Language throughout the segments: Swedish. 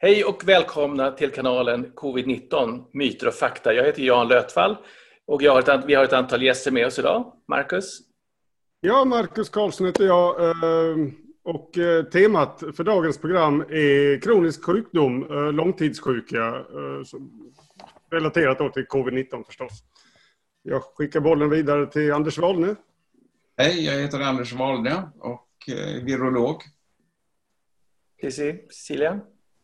Hej och välkomna till kanalen Covid-19 Myter och fakta. Jag heter Jan Lötvall och har ett, vi har ett antal gäster med oss idag. Marcus? Ja, Marcus Karlsson heter jag. Eh, och eh, temat för dagens program är kronisk sjukdom, eh, långtidssjuka, relaterat till covid-19 förstås. Jag skickar bollen vidare till Anders Wahlne. Hej, jag heter Anders Wahlne och är virolog. Cecilia?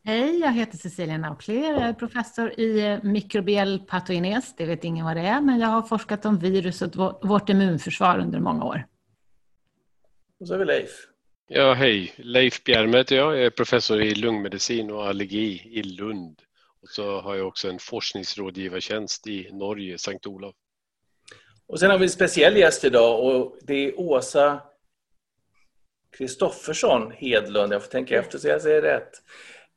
Hej, jag heter Cecilia Naukler. Jag är professor i mikrobiell patogenes. Det vet ingen vad det är, men jag har forskat om virus och vårt immunförsvar under många år. Och så har vi Leif. Ja, hej. Leif Bjerme heter jag. Jag är professor i lungmedicin och allergi i Lund. Och så har jag också en forskningsrådgivartjänst i Norge, Sankt Olof. Och sen har vi en speciell gäst idag och det är Åsa Kristoffersson Hedlund. Jag får tänka efter så jag säger rätt.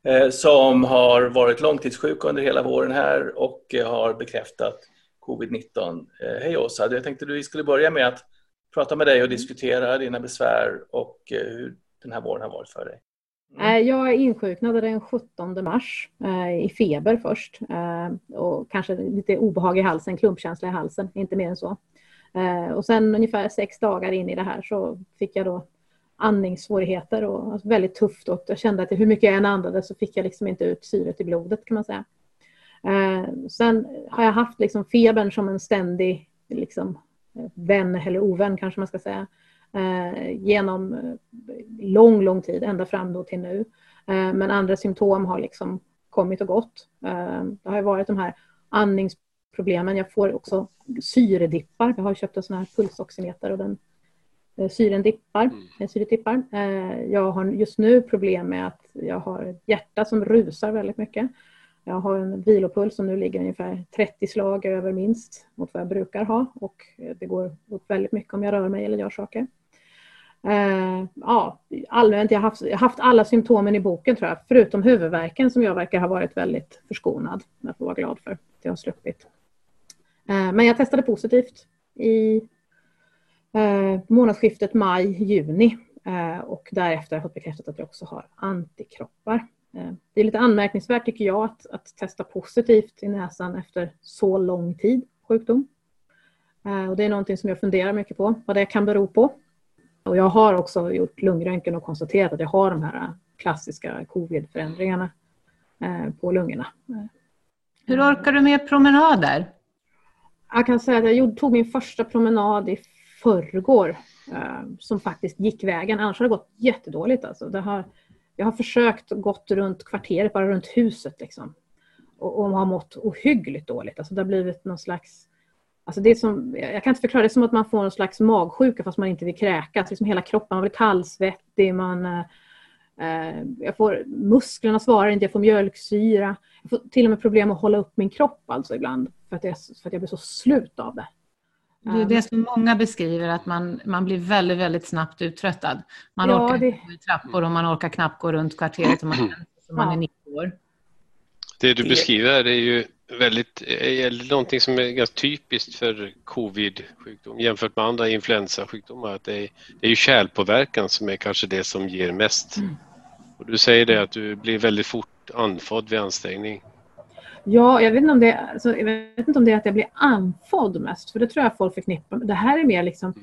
Eh, som har varit långtidssjuk under hela våren här och eh, har bekräftat covid-19. Eh, hej Åsa, jag tänkte att vi skulle börja med att prata med dig och diskutera dina besvär och hur den här våren har varit för dig. Mm. Jag insjuknade den 17 mars i feber först och kanske lite obehag i halsen, klumpkänsla i halsen, inte mer än så. Och sen ungefär sex dagar in i det här så fick jag då andningssvårigheter och alltså väldigt tufft och jag kände att hur mycket jag än andades så fick jag liksom inte ut syret i blodet kan man säga. Eh, sen har jag haft liksom febern som en ständig liksom, vän eller ovän kanske man ska säga eh, genom eh, lång, lång tid, ända fram då till nu. Eh, men andra symptom har liksom kommit och gått. Eh, det har varit de här andningsproblemen. Jag får också syredippar. Jag har köpt en sån här pulsoximeter och den syren dippar, mm. Eh, syret dippar. Eh, jag har just nu problem med att jag har ett hjärta som rusar väldigt mycket. Jag har en vilopuls som nu ligger ungefär 30 slag över minst mot vad jag brukar ha och det går upp väldigt mycket om jag rör mig eller gör saker. Ja, allmänt, jag har haft, jag har haft alla symptomen i boken tror jag, förutom huvudvärken som jag verkar ha varit väldigt förskonad. Jag får vara glad för att jag har sluppit. Men jag testade positivt i eh, månadsskiftet maj-juni eh, och därefter har jag fått bekräftat att jag också har antikroppar. Eh, det är lite anmärkningsvärt tycker jag att, att testa positivt i näsan efter så lång tid sjukdom. Eh, och det är någonting som jag funderar mycket på, vad det kan bero på. Och jag har också gjort lungröntgen och konstaterat att jag har de här klassiska covid-förändringarna eh, på lungorna. Hur orkar du med promenader? Jag kan säga att jag tog min första promenad i förrgår eh, som faktiskt gick vägen. Annars har det gått jättedåligt. Alltså. Det har, jag har försökt gått runt kvarteret, bara runt huset. Liksom. Och, och har mått ohyggligt dåligt. Alltså, det har blivit någon slags... Alltså det är som, jag kan inte förklara, det är som att man får någon slags magsjuka fast man inte vill kräkas. Liksom hela kroppen, man blir kallsvettig, man... Eh, eh, jag får, musklerna svarar inte, jag får mjölksyra. Jag får till och med problem att hålla upp min kropp alltså ibland för att, jag, för att jag blir så slut av det. Det är det som många beskriver, att man, man blir väldigt, väldigt snabbt uttröttad. Man ja, orkar det... gå i trappor och man orkar knappt gå runt kvarteret om man, som man är 90 år. Det du beskriver är ju väldigt, är någonting som är ganska typiskt för covid-sjukdom jämfört med andra influensasjukdomar. Att det, är, det är ju kärlpåverkan som är kanske det som ger mest. Mm. Och du säger det att du blir väldigt fort andfådd vid ansträngning. Ja, jag vet, inte om det, alltså, jag vet inte om det är att jag blir andfådd mest, för det tror jag folk förknippar Det här är mer liksom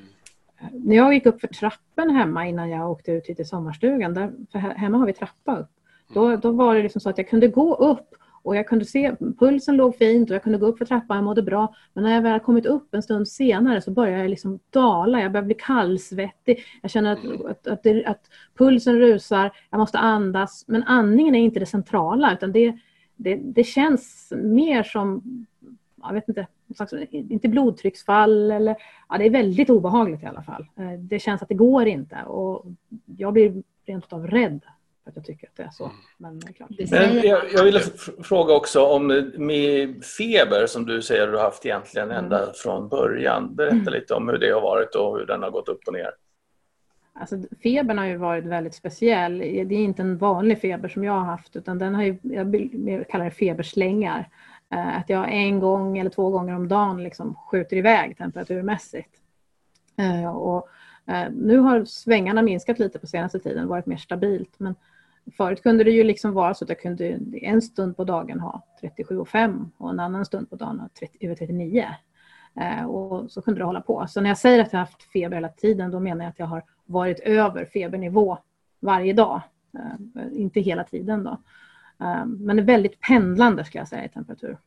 när jag gick upp för trappen hemma innan jag åkte ut till sommarstugan, där, för hemma har vi trappa upp, då, då var det liksom så att jag kunde gå upp och jag kunde se, pulsen låg fint och jag kunde gå upp för trappan, jag mådde bra. Men när jag väl kommit upp en stund senare så började jag liksom dala, jag började bli kallsvettig. Jag känner att, att, att, det, att, pulsen rusar, jag måste andas. Men andningen är inte det centrala utan det, det, det känns mer som, jag vet inte, inte blodtrycksfall eller, ja det är väldigt obehagligt i alla fall. Eh, det känns att det går inte och jag blir rent av rädd för att jag tycker att det är så. Men, klart. Men jag, jag vill fråga också om med feber som du säger du har haft egentligen ända mm. från början. Berätta mm. lite om hur det har varit och hur den har gått upp och ner. Alltså, febern har ju varit väldigt speciell. Det är inte en vanlig feber som jag har haft utan den har ju, jag kallar det feberslängar. Eh, att jag en gång eller två gånger om dagen liksom skjuter iväg temperaturmässigt. Eh, och eh, nu har svängarna minskat lite på senaste tiden, varit mer stabilt. Men Förut kunde det ju liksom vara så att jag kunde en stund på dagen ha 37,5 och en annan stund på dagen ha 30, över 39. Och så kunde det hålla på. Så när jag säger att jag har haft feber hela tiden, då menar jag att jag har varit över febernivå varje dag. Eh, inte hela tiden då. Eh, men det är väldigt pendlande ska jag säga i temperatur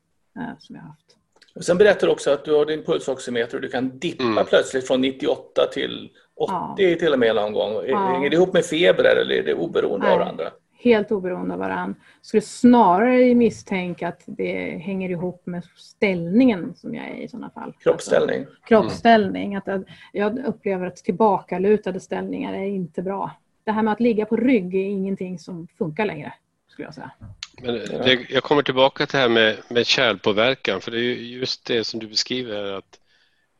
som jag har haft. Och sen berättar du också att du har din pulsoximeter och du kan dippa mm. plötsligt från 98 till 80 ja. till och med någon gång. Ja. Hänger det ihop med feber eller är det oberoende Nej. av varandra? Helt oberoende av varandra. Skulle snarare misstänka att det hänger ihop med ställningen som jag är i sådana fall. Kroppsställning? Alltså, kroppsställning. Att jag upplever att tillbakalutade ställningar är inte bra. Det här med att ligga på rygg är ingenting som funkar längre, skulle jag säga. Men det, jag kommer tillbaka till det här med, med kärlpåverkan, för det är just det som du beskriver. att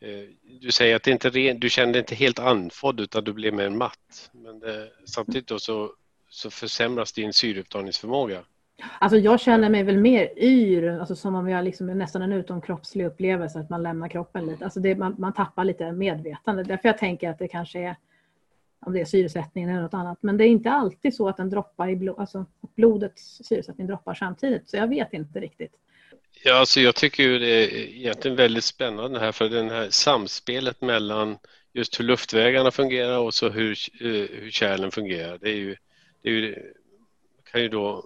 eh, Du säger att det inte du kände inte helt andfådd utan du blev mer matt. Men det, samtidigt då så så försämras din syreupptagningsförmåga. Alltså jag känner mig väl mer yr, alltså som om jag liksom är nästan en utomkroppslig upplevelse, att man lämnar kroppen lite. Alltså det, man, man tappar lite medvetande. Därför jag tänker att det kanske är, om det är syresättningen eller något annat. Men det är inte alltid så att den droppar i blod, alltså att blodets syresättning droppar samtidigt. Så jag vet inte riktigt. Ja, alltså jag tycker ju det är egentligen väldigt spännande här för det här samspelet mellan just hur luftvägarna fungerar och så hur, eh, hur kärlen fungerar. Det är ju det ju, kan ju då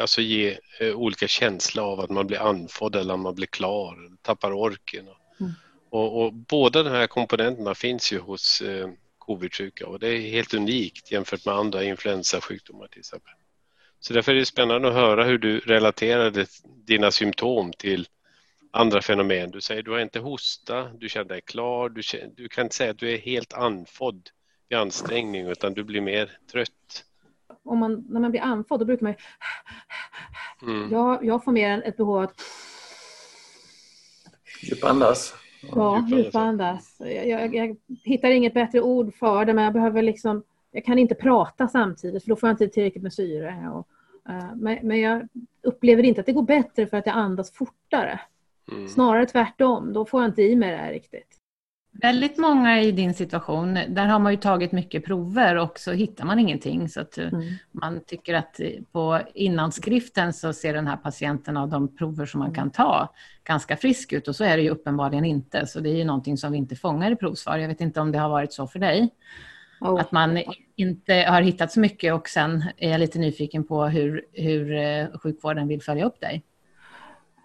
alltså ge eh, olika känslor av att man blir andfådd eller att man blir klar, tappar orken. Mm. Och, och, båda de här komponenterna finns ju hos eh, covid-sjuka och det är helt unikt jämfört med andra influensasjukdomar till exempel. Så därför är det spännande att höra hur du relaterade dina symptom till andra fenomen. Du säger du har inte hosta, du känner dig klar, du, du kan inte säga att du är helt andfådd vid ansträngning utan du blir mer trött om man, när man blir andfådd då brukar man mm. jag, jag får mer ett behov av att Djupandas. Ja, djupandas. Jag, jag, jag, hittar inget bättre ord för det men jag behöver liksom jag kan inte prata samtidigt för då får jag inte tillräckligt med syre. Och, uh, men, men, jag upplever inte att det går bättre för att jag andas fortare. Mm. Snarare tvärtom, då får jag inte i mig det här riktigt. Väldigt många i din situation, där har man ju tagit mycket prover och så hittar man ingenting. Så att eh, mm. man tycker att på innanskriften så ser den här patienten av de prover som man kan ta ganska frisk ut och så är det ju uppenbarligen inte. Så det är ju någonting som vi inte fångar i provsvar. Jag vet inte om det har varit så för dig. Oh. Att man inte har hittat så mycket och sen är jag lite nyfiken på hur, hur eh, sjukvården vill följa upp dig.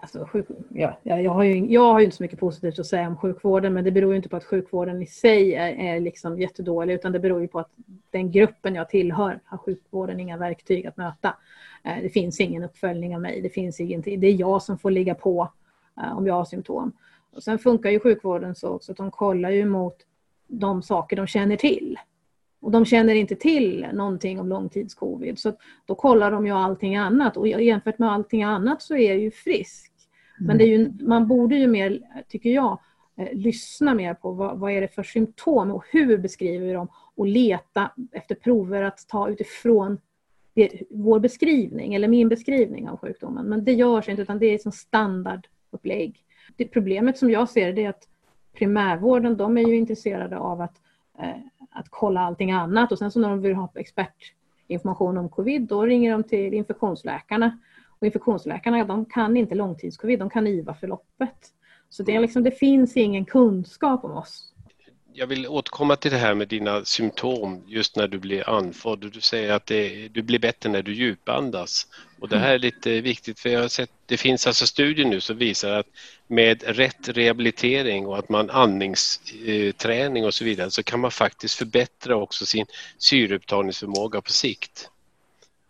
Alltså, sjuk, ja, jag, har ju, jag har ju inte så mycket positivt att säga om sjukvården men det beror ju inte på att sjukvården i sig är, är liksom jättedålig utan det beror ju på att den gruppen jag tillhör har sjukvården inga verktyg att möta. Eh, det finns ingen uppföljning av mig, det finns ingenting. Det är jag som får ligga på eh, om jag har symptom. Och sen funkar ju sjukvården så också att de kollar ju mot de saker de känner till. Och de känner inte till någonting om långtidscovid. Så då kollar de ju allting annat och jämfört med allting annat så är jag ju frisk. Men det är ju, man borde ju mer, tycker jag, eh, lyssna mer på vad, vad är det för symptom och hur beskriver vi dem och leta efter prover att ta utifrån det, vår beskrivning eller min beskrivning av sjukdomen. Men det görs inte utan det är som standardupplägg. Det problemet som jag ser det är att primärvården de är ju intresserade av att eh, att kolla allting annat och sen så när de vill ha expertinformation om covid då ringer de till infektionsläkarna. Och infektionsläkarna de kan inte långtidscovid, de kan IVA-förloppet. Så det, är liksom, det finns ingen kunskap om oss jag vill återkomma till det här med dina symptom just när du blir andfådd. Du säger att det, du blir bättre när du djupandas. Och det här är lite viktigt för jag har sett, det finns alltså studier nu som visar att med rätt rehabilitering och att man andningsträning och så vidare så kan man faktiskt förbättra också sin syreupptagningsförmåga på sikt.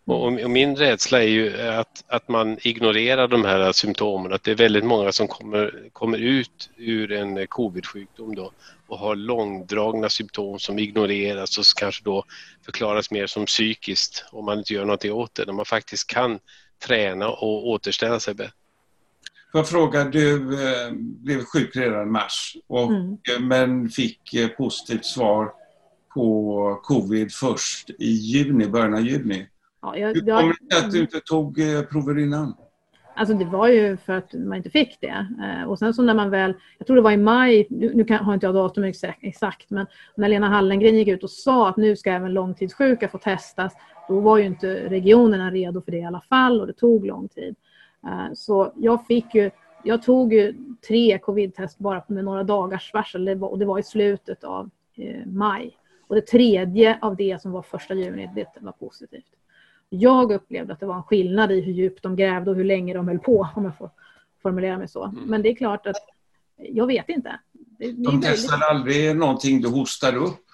Och, min rädsla är ju att, att man ignorerar de här symptomen, att det är väldigt många som kommer, kommer ut ur en covid-sjukdom då och har långdragna symptom som ignoreras och kanske då förklaras mer som psykiskt om man inte gör någonting åt det, när man faktiskt kan träna och återställa sig bättre. Får jag fråga, du eh, blev sjuk redan i mars och, mm. Eh, men fick eh, positivt svar på covid först i juni, början av juni. Ja, jag, Hur kommer det sig att du inte tog eh, prover innan? Alltså det var ju för att man inte fick det. Eh, och sen så när man väl, jag tror det var i maj, nu kan, har inte jag datum exakt, men när Lena Hallengren gick ut och sa att nu ska även långtidssjuka få testas, då var ju inte regionerna redo för det i alla fall och det tog lång tid. Eh, så jag fick ju, jag tog ju tre covid-test bara med några dagars varsel och det var i slutet av maj. Och det tredje av det som var första juni, det var positivt. Jag upplevde att det var en skillnad i hur djupt de grävde och hur länge de höll på, om jag får formulera mig så. Mm. Men det är klart att jag vet inte. Det, de testade aldrig någonting du hostade upp?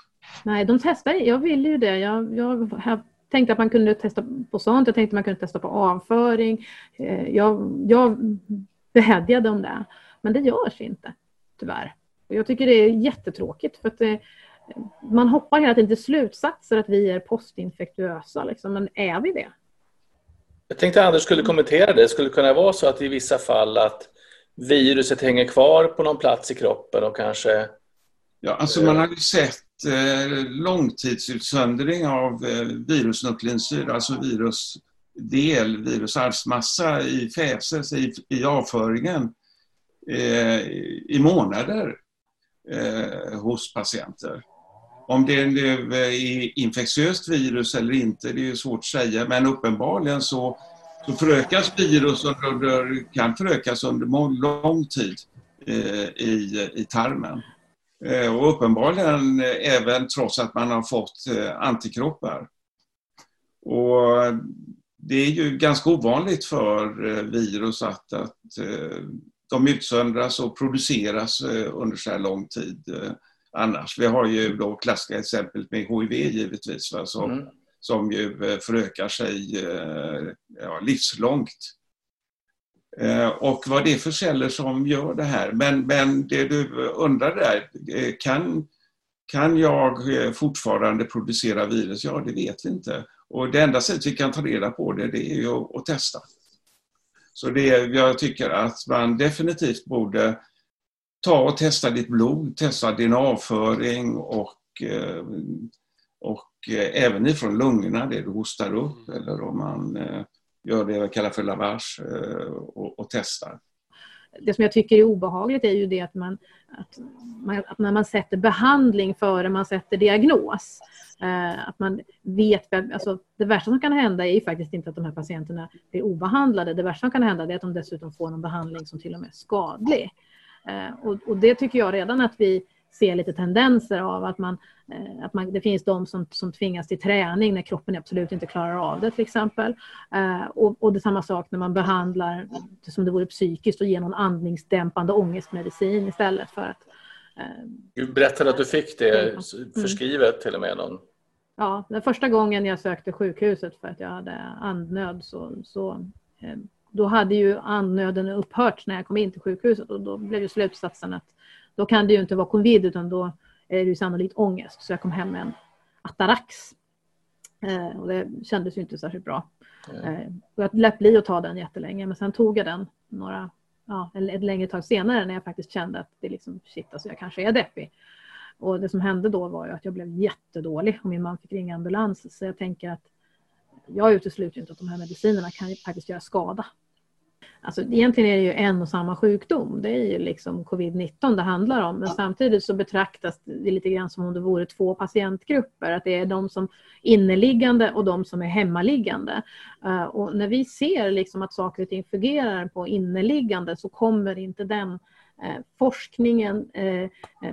Nej, de testade. Jag ville ju det. Jag, jag, jag tänkte att man kunde testa på sånt. Jag tänkte att man kunde testa på avföring. Eh, jag, jag behädjade om det. Men det görs inte, tyvärr. Och jag tycker det är jättetråkigt. För att det, man hoppar hela tiden till slutsatser att vi är postinfektuösa, liksom, men är vi det? Jag tänkte att Anders skulle kommentera det. Det skulle kunna vara så att i vissa fall att viruset hänger kvar på någon plats i kroppen och kanske... Ja, alltså man har ju sett eh, långtidsutsöndring av eh, virusnukleinsyra, alltså virusdel, virusarvsmassa i fäses, i, i avföringen eh, i månader eh, hos patienter. Om det nu är infektiöst virus eller inte, det är svårt att säga, men uppenbarligen så, så förökas virus under, kan förökas under lång tid eh, i, i tarmen. Eh, och uppenbarligen även trots att man har fått eh, antikroppar. Och det är ju ganska ovanligt för eh, virus att, att eh, de utsöndras och produceras eh, under så här lång tid eh, annars. Vi har ju då klassiska exempel med HIV givetvis, va, som, mm. som ju eh, förökar sig eh, ja, livslångt. Eh, och vad det är för celler som gör det här. Men, men det du undrar där, kan, kan jag fortfarande producera virus? Ja, det vet vi inte. Och det enda sättet vi kan ta reda på det, det är ju att, att testa. Så det, jag tycker att man definitivt borde ta och testa ditt blod, testa din avföring och, eh, och eh, även ifrån lungorna, det du hostar upp mm. eller om man eh, gör det jag kallar för lavage och, och testar. Det som jag tycker är obehagligt är ju det att, man, att, man, att när man sätter behandling före man sätter diagnos, att man vet, alltså det värsta som kan hända är ju faktiskt inte att de här patienterna blir obehandlade. Det värsta som kan hända är att de dessutom får en behandling som till och med är skadlig. Eh, och, och, det tycker jag redan att vi ser lite tendenser av att, man, eh, att man, det finns de som, som tvingas till träning när kroppen absolut inte klarar av det till exempel. Eh, och, och det är samma sak när man behandlar som det vore psykiskt och ger någon andningsdämpande ångestmedicin istället för att du berättade att du fick det mm. förskrivet till och med. Någon. Ja, den första gången jag sökte sjukhuset för att jag hade andnöd så, så då hade ju andnöden upphört när jag kom in till sjukhuset och då blev ju slutsatsen att då kan det ju inte vara covid utan då är det ju sannolikt ångest. Så jag kom hem med en Atarax. Eh, och det kändes ju inte särskilt bra. Mm. och jag lät bli att ta den jättelänge men sen tog jag den några, ja, ett längre tag senare när jag faktiskt kände att det liksom, shit alltså jag kanske är deppig. Och det som hände då var ju att jag blev jättedålig och min man fick ringa ambulans. Så jag tänker att jag utesluter inte att de här medicinerna kan faktiskt göra skada Alltså, egentligen är det ju en och samma sjukdom. Det är ju liksom covid-19 det handlar om. Men samtidigt så betraktas det lite grann som om det vore två patientgrupper. Att det är de som inneliggande och de som är hemmaliggande. Uh, och när vi ser liksom att saker och ting fungerar på inneliggande så kommer inte den uh, forskningen uh,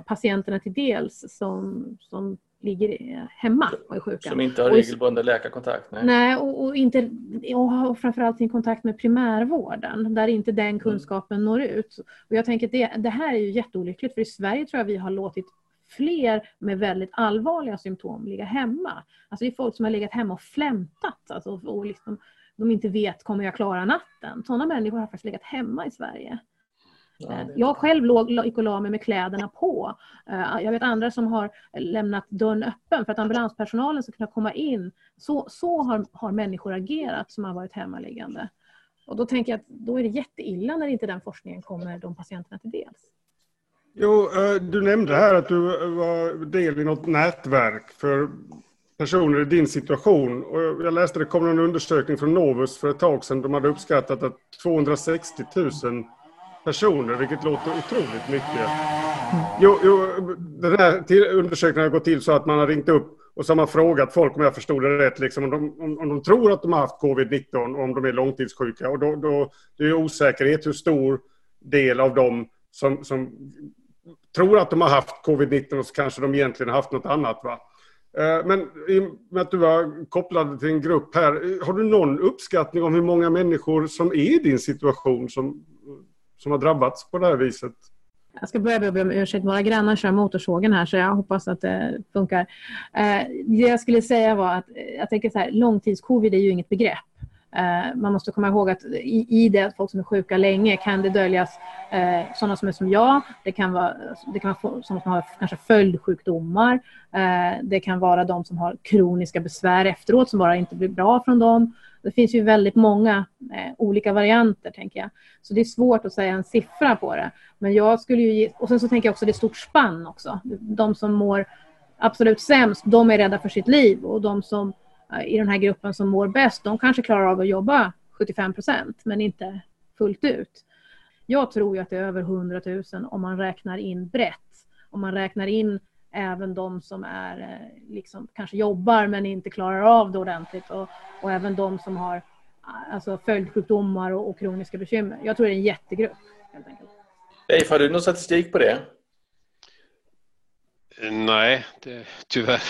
patienterna till dels som, som ligger hemma och är sjuka. Som inte har regelbunden läkarkontakt? Nej, nej och, och, inte, och framförallt sin kontakt med primärvården där inte den mm. kunskapen mm. når ut. Och jag tänker att det, det här är ju jätteolyckligt för i Sverige tror jag vi har låtit fler med väldigt allvarliga symptom ligga hemma. Alltså det är folk som har legat hemma och flämtat alltså, och liksom, de inte vet, kommer jag klara natten? Sådana människor har faktiskt legat hemma i Sverige. Ja, jag själv låg, gick och la mig med kläderna på. Eh, jag vet andra som har lämnat dörren öppen för att ambulanspersonalen ska kunna komma in. Så, så har, har människor agerat som har varit hemmaliggande. Och då tänker jag att då är det jätteilla när inte den forskningen kommer de patienterna till dels. Jo, eh, du nämnde här att du var del i något nätverk för personer i din situation. Och jag läste det kom en undersökning från Novus för ett tag sedan. De hade uppskattat att 260 000 personer, vilket låter otroligt mycket. Jo, jo, den här undersökningen har gått till så att man har ringt upp och så har man frågat folk, om jag förstod det rätt, liksom, om, de, om, om de tror att de har haft covid-19 och om de är långtidssjuka. Och då, då, det är osäkerhet hur stor del av dem som, som tror att de har haft covid-19 och så kanske de egentligen har haft något annat. Va? Eh, men i och med att du var kopplad till en grupp här, har du någon uppskattning om hur många människor som är i din situation som, som har drabbats på det här viset? Jag ska börja med att be om ursäkt. Våra grannar kör motorsågen här så jag hoppas att det funkar. Eh, det jag skulle säga var att jag tänker så här, långtidscovid är ju inget begrepp. Eh, man måste komma ihåg att i, i det, folk som är sjuka länge, kan det döljas eh, sådana som är som jag. Det kan vara, det kan vara sådana som har kanske följdsjukdomar. Eh, det kan vara de som har kroniska besvär efteråt som bara inte blir bra från dem. Det finns ju väldigt många eh, olika varianter, tänker jag. Så det är svårt att säga en siffra på det. Men jag skulle ju ge, och sen så tänker jag också det är stort spann också. De som mår absolut sämst, de är rädda för sitt liv och de som i den här gruppen som mår bäst, de kanske klarar av att jobba 75 procent, men inte fullt ut. Jag tror ju att det är över 100 000 om man räknar in brett. Om man räknar in även de som är, eh, liksom, kanske jobbar men inte klarar av det ordentligt och, och även de som har alltså, följdsjukdomar och, och kroniska bekymmer. Jag tror det är en jättegrupp. Helt enkelt. Leif, har du någon statistik på det? Nej, det, tyvärr.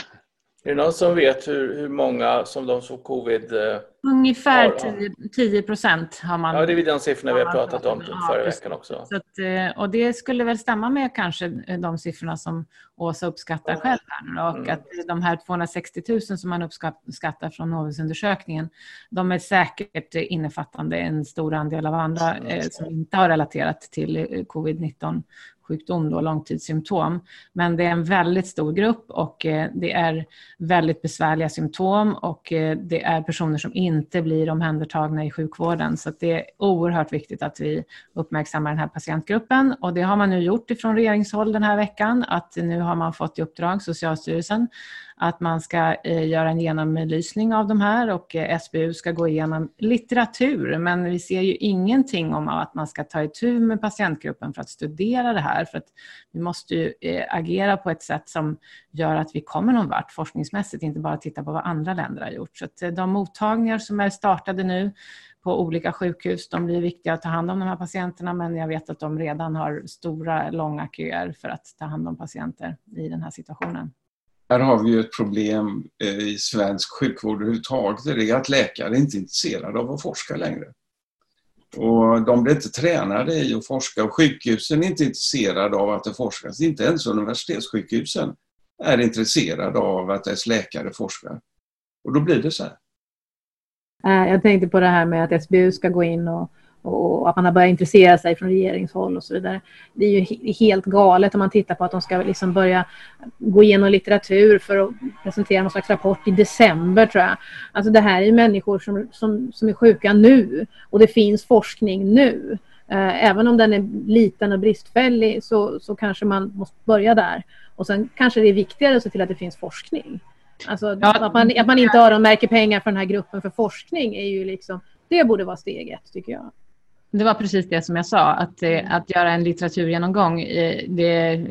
Är det någon som vet hur, hur många som de som covid eh, Ungefär har, 10 procent har man. Ja, det är de siffrorna vi har pratat om ja, förra veckan också. Så att, eh, och det skulle väl stämma med kanske de siffrorna som Åsa uppskattar själv här Och mm. att de här 260 000 som man uppskattar från Novusundersökningen, de är säkert innefattande en stor andel av andra mm. eh, som inte har relaterat till covid-19 sjukdom, då, långtidssymptom. Men det är en väldigt stor grupp och eh, det är väldigt besvärliga symptom och eh, det är personer som inte blir omhändertagna i sjukvården. Så det är oerhört viktigt att vi uppmärksammar den här patientgruppen och det har man nu gjort ifrån regeringshåll den här veckan. Att nu har man fått i uppdrag, Socialstyrelsen, att man ska eh, göra en genomlysning av de här och eh, SBU ska gå igenom litteratur. Men vi ser ju ingenting om att man ska ta itu med patientgruppen för att studera det här. För att vi måste ju eh, agera på ett sätt som gör att vi kommer någon vart forskningsmässigt, inte bara titta på vad andra länder har gjort. Så att de mottagningar som är startade nu på olika sjukhus. De blir viktiga att ta hand om de här patienterna men jag vet att de redan har stora, långa köer för att ta hand om patienter i den här situationen. Här har vi ju ett problem eh, i svensk sjukvård överhuvudtaget. Det är att läkare inte är intresserade av att forska längre. Och de blir inte tränade i att forska och sjukhusen är inte intresserade av att det forskas. Inte ens universitetssjukhusen är intresserade av att dess läkare forskar. Och då blir det så här. Eh, jag tänkte på det här med att SBU ska gå in och och att man har börjat intressera sig från regeringshåll och så vidare. Det är ju helt galet om man tittar på att de ska liksom börja gå igenom litteratur för att presentera någon slags rapport i december tror jag. Alltså det här är människor som, som, som är sjuka nu och det finns forskning nu. Eh, även om den är liten och bristfällig så, så kanske man måste börja där. Och sen kanske det är viktigare att se till att det finns forskning. Alltså ja. att, man, att man inte öronmärker pengar för den här gruppen för forskning är ju liksom, det borde vara steget tycker jag. Det var precis det som jag sa, att, eh, att göra en litteraturgenomgång, eh, det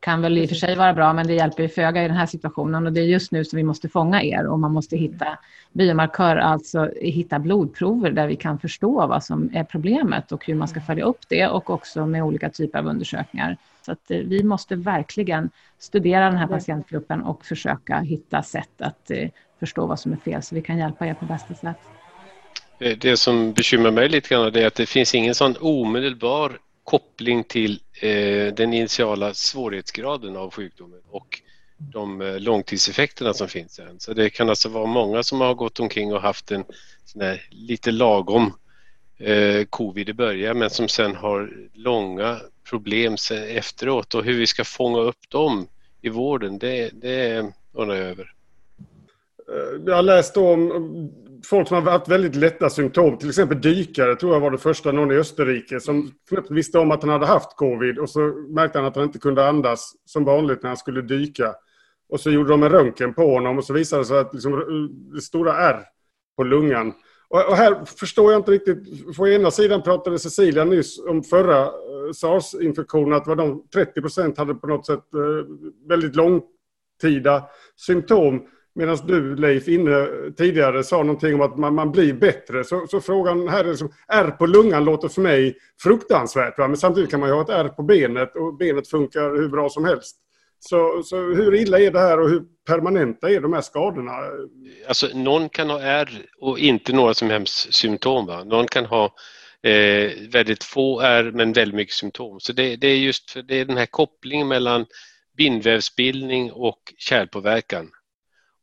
kan väl i och för sig vara bra, men det hjälper ju föga i den här situationen och det är just nu som vi måste fånga er och man måste hitta biomarkör, alltså hitta blodprover där vi kan förstå vad som är problemet och hur man ska följa upp det och också med olika typer av undersökningar. Så att eh, vi måste verkligen studera den här patientgruppen och försöka hitta sätt att förstå vad som är fel så vi kan hjälpa er på bästa sätt. Eh, det som bekymrar mig lite grann är att det finns ingen sån omedelbar koppling till eh, den initiala svårighetsgraden av sjukdomen och de eh, långtidseffekterna som finns än. Så det kan alltså vara många som har gått omkring och haft en sån här lite lagom eh, covid i början men som sen har långa problem efteråt och hur vi ska fånga upp dem i vården det, det undrar jag över. Eh, jag har läst om folk som har haft väldigt lätta symptom, till exempel dykare tror jag var det första någon i Österrike som knappt visste om att han hade haft covid och så märkte han att han inte kunde andas som vanligt när han skulle dyka. Och så gjorde de en röntgen på honom och så visade det sig att liksom, det stora R på lungan. Och, och här förstår jag inte riktigt. På ena sidan pratade Cecilia nyss om förra eh, sars-infektionen, att var de 30 procent hade på något sätt eh, väldigt långtida symptom. Medan du Leif inne tidigare sa någonting om att man, man blir bättre. Så, så, frågan här är liksom, R på lungan låter för mig fruktansvärt. Va? Men samtidigt kan man ju ha ett R på benet och benet funkar hur bra som helst. Så, så hur illa är det här och hur permanenta är de här skadorna? Alltså någon kan ha R och inte några som helst symptom. Va? Någon kan ha eh, väldigt få R men väldigt mycket symptom. Så det, det är just för det är den här kopplingen mellan bindvävsbildning och kärlpåverkan.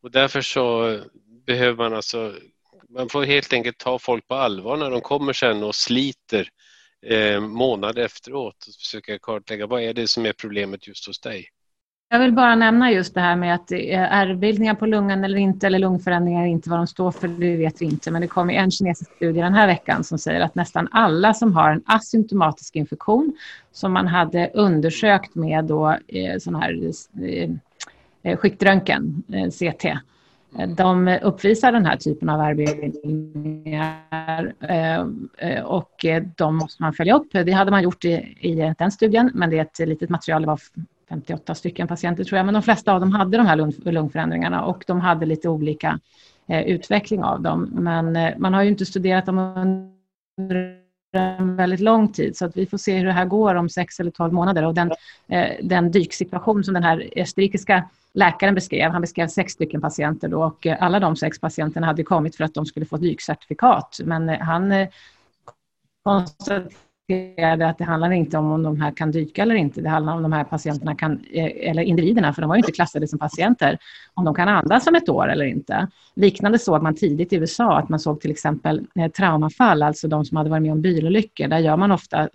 Och därför så behöver man alltså, man får helt enkelt ta folk på allvar när de kommer sen och sliter eh, månader efteråt och försöka kartlägga vad är det som är problemet just hos dig. Jag vill bara nämna just det här med att eh, ärrbildningar på lungan eller inte, eller lungförändringar inte, vad de står för, det vet vi inte. Men det kom en kinesisk studie den här veckan som säger att nästan alla som har en asymptomatisk infektion, som man hade undersökt med då, eh, sån här eh Eh, skiktröntgen, eh, CT, eh, de uppvisar den här typen av ärrbildningar eh, och de måste man följa upp. Det hade man gjort i, i den studien, men det är ett litet material, det var 58 stycken patienter tror jag, men de flesta av dem hade de här lung, lungförändringarna och de hade lite olika utveckling av dem. Men man har ju inte studerat dem under en väldigt lång tid så att vi får se hur det här går om sex eller tolv månader. Och den, eh, den dyksituation som den här österrikiska läkaren beskrev, han beskrev sex stycken patienter då och eh, alla de sex patienterna hade kommit för att de skulle få dykcertifikat. Men eh, han eh, konstaterade att det handlar inte om om de här kan dyka eller inte. Det handlar om de här patienterna kan, eller individerna, för de var ju inte klassade som patienter, om de kan andas om ett år eller inte. Liknande såg man tidigt i USA, att man såg till exempel traumafall, alltså de som hade varit med om bilolyckor. Där gör man ofta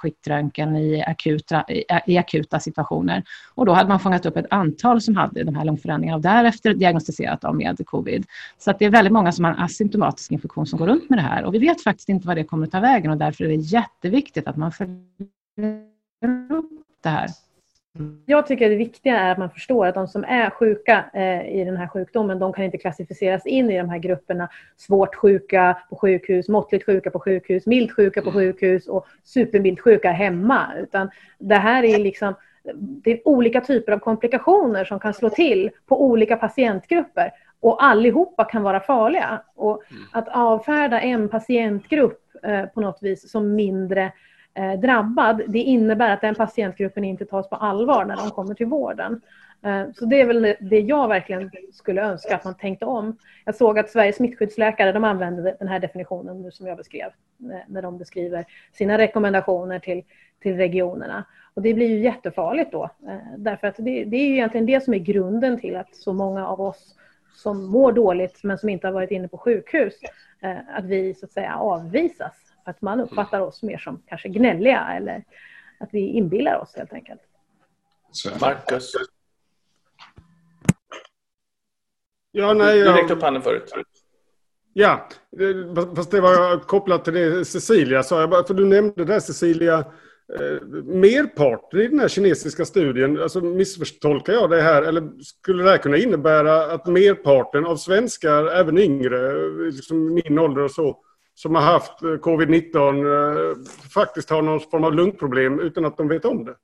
skiktröntgen i akuta, i akuta situationer. Och då hade man fångat upp ett antal som hade de här lungförändringarna och därefter diagnostiserat dem med covid. Så att det är väldigt många som har en asymptomatisk infektion som går runt med det här och vi vet faktiskt inte vad det kommer att ta vägen och därför är det jätteviktigt att man följer upp det här. Jag tycker det viktiga är att man förstår att de som är sjuka eh, i den här sjukdomen, de kan inte klassificeras in i de här grupperna svårt sjuka på sjukhus, måttligt sjuka på sjukhus, milt sjuka på sjukhus och supermilt sjuka hemma. Utan det här är liksom det är olika typer av komplikationer som kan slå till på olika patientgrupper och allihopa kan vara farliga. Och att avfärda en patientgrupp eh, på något vis som mindre Eh, drabbad, det innebär att den patientgruppen inte tas på allvar när de kommer till vården. Eh, så det är väl det jag verkligen skulle önska att man tänkte om. Jag såg att Sveriges smittskyddsläkare de använde den här definitionen nu som jag beskrev eh, när de beskriver sina rekommendationer till, till regionerna. Och det blir ju jättefarligt då eh, därför att det, det är ju egentligen det som är grunden till att så många av oss som mår dåligt men som inte har varit inne på sjukhus eh, att vi så att säga avvisas att man uppfattar oss mer som kanske gnälliga eller att vi inbillar oss helt enkelt. Marcus? Ja, nej, jag... Du räckte upp handen förut. Ja, fast det var kopplat till det Cecilia sa. För du nämnde där Cecilia, eh, merparten i den här kinesiska studien, alltså missförstolkar jag det här? Eller skulle det här kunna innebära att merparten av svenskar, även yngre, liksom min ålder och så, som har haft eh, covid-19 eh, faktiskt har någon form av lungproblem utan att de vet om det?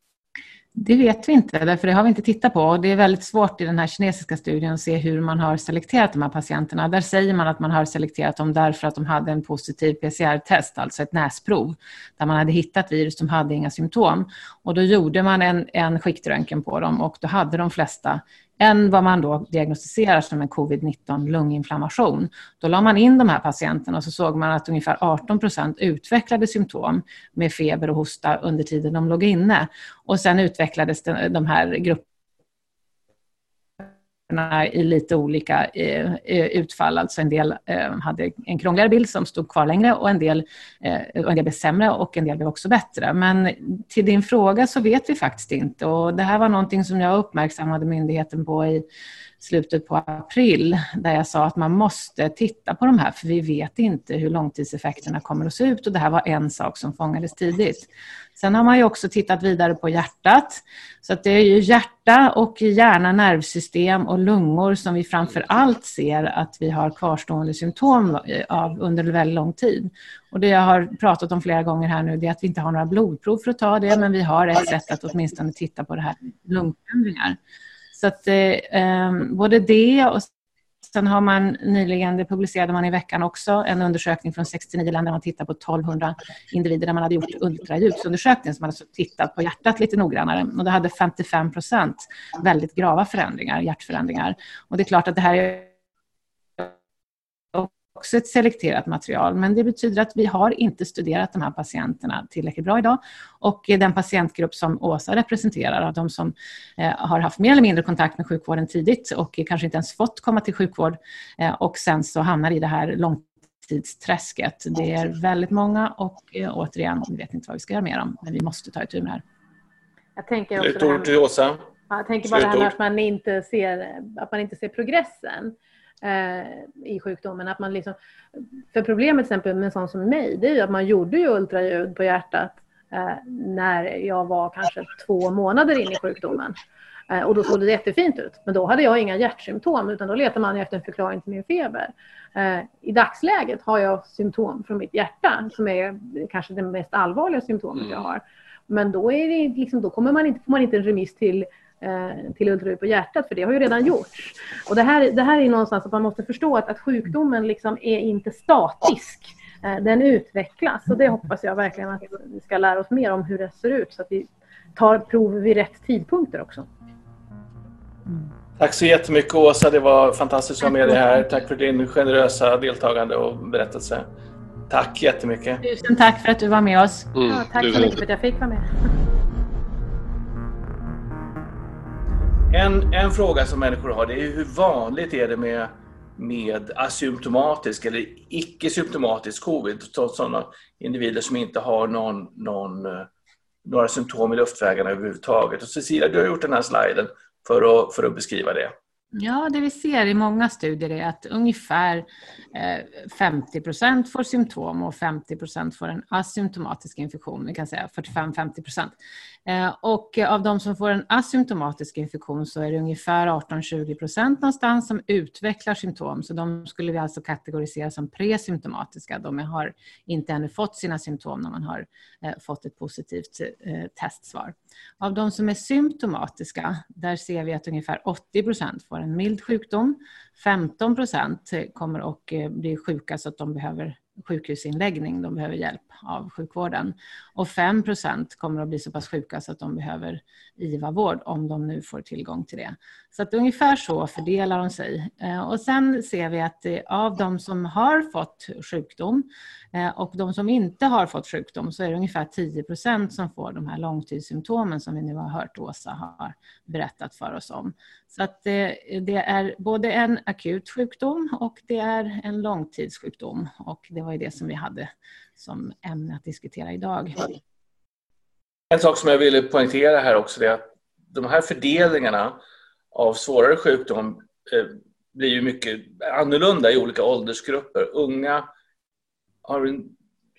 Det vet vi inte, därför det har vi inte tittat på. Det är väldigt svårt i den här kinesiska studien att se hur man har selekterat de här patienterna. Där säger man att man har selekterat dem därför att de hade en positiv PCR-test, alltså ett näsprov, där man hade hittat virus, de hade inga symptom. Och då gjorde man en, en skiktröntgen på dem och då hade de flesta än vad man då diagnostiserar som en covid-19 lunginflammation. Då la man in de här patienterna och så såg man att ungefär 18 procent utvecklade symptom med feber och hosta under tiden de låg inne. Och sen utvecklades de här grupperna i lite olika eh, eh, utfall. Alltså en del eh, hade en krångligare bild som stod kvar längre och en, del, och en del blev sämre och en del blev också bättre. Men till din fråga så vet vi faktiskt inte och det här var någonting som jag uppmärksammade myndigheten på i slutet på april där jag sa att man måste titta på de här för vi vet inte hur långtidseffekterna kommer att se ut och det här var en sak som fångades tidigt. Sen har man ju också tittat vidare på hjärtat. Så att det är ju hjärta och hjärna, nervsystem och lungor som vi framför allt ser att vi har kvarstående symptom av under väldigt lång tid. Och det jag har pratat om flera gånger här nu det är att vi inte har några blodprov för att ta det men vi har ett sätt att åtminstone titta på det här lungförändringar. Så att eh, ehm, både det och sen har man nyligen, det publicerade man i veckan också, en undersökning från 69 länder där man tittar på 1200 individer där man hade gjort ultraljudsundersökning som hade alltså tittat på hjärtat lite noggrannare och då hade 55 procent väldigt grava förändringar, hjärtförändringar. Och det är klart att det här är också ett selekterat material, men det betyder att vi har inte studerat de här patienterna tillräckligt bra idag. Och den patientgrupp som Åsa representerar, av de som eh, har haft mer eller mindre kontakt med sjukvården tidigt och kanske inte ens fått komma till sjukvård eh, och sen så hamnar i det här långtidsträsket. Det är väldigt många och eh, återigen, vi vet inte vad vi ska göra med dem, men vi måste ta itu med det här. Jag tänker också Slutord till Åsa. Jag tänker bara det här med att man inte ser, att man inte ser progressen i sjukdomen. Att man liksom, för problemet till exempel med sån som mig, det är ju att man gjorde ju ultraljud på hjärtat eh, när jag var kanske två månader in i sjukdomen. Eh, och då såg det jättefint ut. Men då hade jag inga hjärtsymptom utan då letar man efter en förklaring till min feber. Eh, I dagsläget har jag symptom från mitt hjärta som är kanske det mest allvarliga symptomet jag mm. har. Men då, är det liksom, då kommer man inte, får man inte en remiss till Eh, till ultraljud på hjärtat, för det har ju redan gjorts. Och det här, det här är någonstans att man måste förstå att, att sjukdomen liksom är inte statisk. Eh, den utvecklas och det hoppas jag verkligen att vi ska lära oss mer om hur det ser ut så att vi tar prov vid rätt tidpunkter också. Mm. Tack så jättemycket Åsa, det var fantastiskt att ha med dig här. Tack för din generösa deltagande och berättelse. Tack jättemycket. Tusen tack för att du var med oss. Mm. Ja, tack så mycket för att jag fick vara med. En, en fråga som människor har det är hur vanligt är det med, med asymptomatisk eller icke-symptomatisk covid? Sådana individer som inte har någon, någon, eh, några symptom i luftvägarna överhuvudtaget. Och Cecilia, du har gjort den här sliden för att, för att beskriva det. Ja, det vi ser i många studier är att ungefär eh, 50 procent får symptom och 50 procent får en asymptomatisk infektion. Vi kan säga 45-50 procent. Eh, och av de som får en asymptomatisk infektion så är det ungefär 18-20 procent någonstans som utvecklar symptom. Så de skulle vi alltså kategorisera som presymptomatiska. De har inte ännu fått sina symptom när man har eh, fått ett positivt eh, testsvar. Av de som är symptomatiska, där ser vi att ungefär 80 procent får en mild sjukdom. 15 procent kommer att bli sjuka så att de behöver sjukhusinläggning, de behöver hjälp av sjukvården. Och 5 kommer att bli så pass sjuka så att de behöver IVA-vård om de nu får tillgång till det. Så att ungefär så fördelar de sig. Eh, och sen ser vi att eh, av de som har fått sjukdom eh, och de som inte har fått sjukdom så är det ungefär 10 som får de här långtidssymptomen som vi nu har hört Åsa har berättat för oss om. Så att det, det är både en akut sjukdom och det är en långtidssjukdom och det var ju det som vi hade som ämne att diskutera idag. En sak som jag ville poängtera här också är att de här fördelningarna av svårare sjukdom eh, blir ju mycket annorlunda i olika åldersgrupper. Unga har,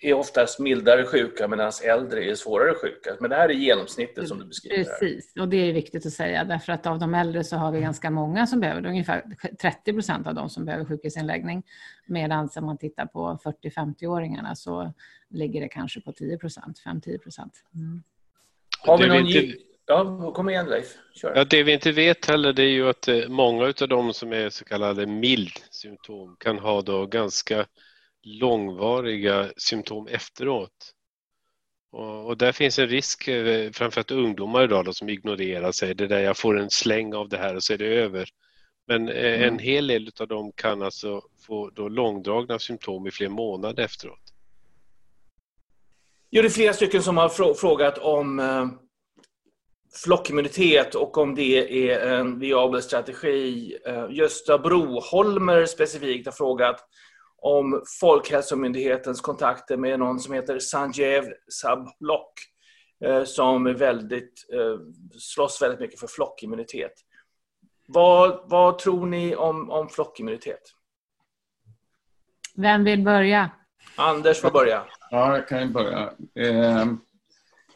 är oftast mildare sjuka medan äldre är svårare sjuka. Men det här är genomsnittet som du beskriver. Precis, och det är viktigt att säga därför att av de äldre så har vi ganska många som behöver det. Ungefär 30 procent av de som behöver sjukhusinläggning. Medan om man tittar på 40-50-åringarna så ligger det kanske på 10 procent, 5-10 procent. Mm. Har vi någon... Inte... Ja, kom igen Leif. Kör. Ja, det vi inte vet heller det är ju att eh, många av de som är så kallade mild symptom kan ha då ganska långvariga symptom efteråt. Och, och där finns en risk, eh, framförallt ungdomar idag då, som ignorerar sig. Det där jag får en släng av det här och så är det över. Men eh, mm. en hel del av dem kan alltså få då långdragna symptom i flera månader efteråt. Jo, det är flera stycken som har frågat om eh, flockimmunitet och om det är en viabel strategi. Gösta Broholmer specifikt har frågat om Folkhälsomyndighetens kontakter med någon som heter Sanjeev Sablok eh, som är väldigt, slåss väldigt mycket för flockimmunitet. vad, vad tror ni om, om flockimmunitet? Vem vill börja? Anders får börja. Ja, jag kan börja. Eh,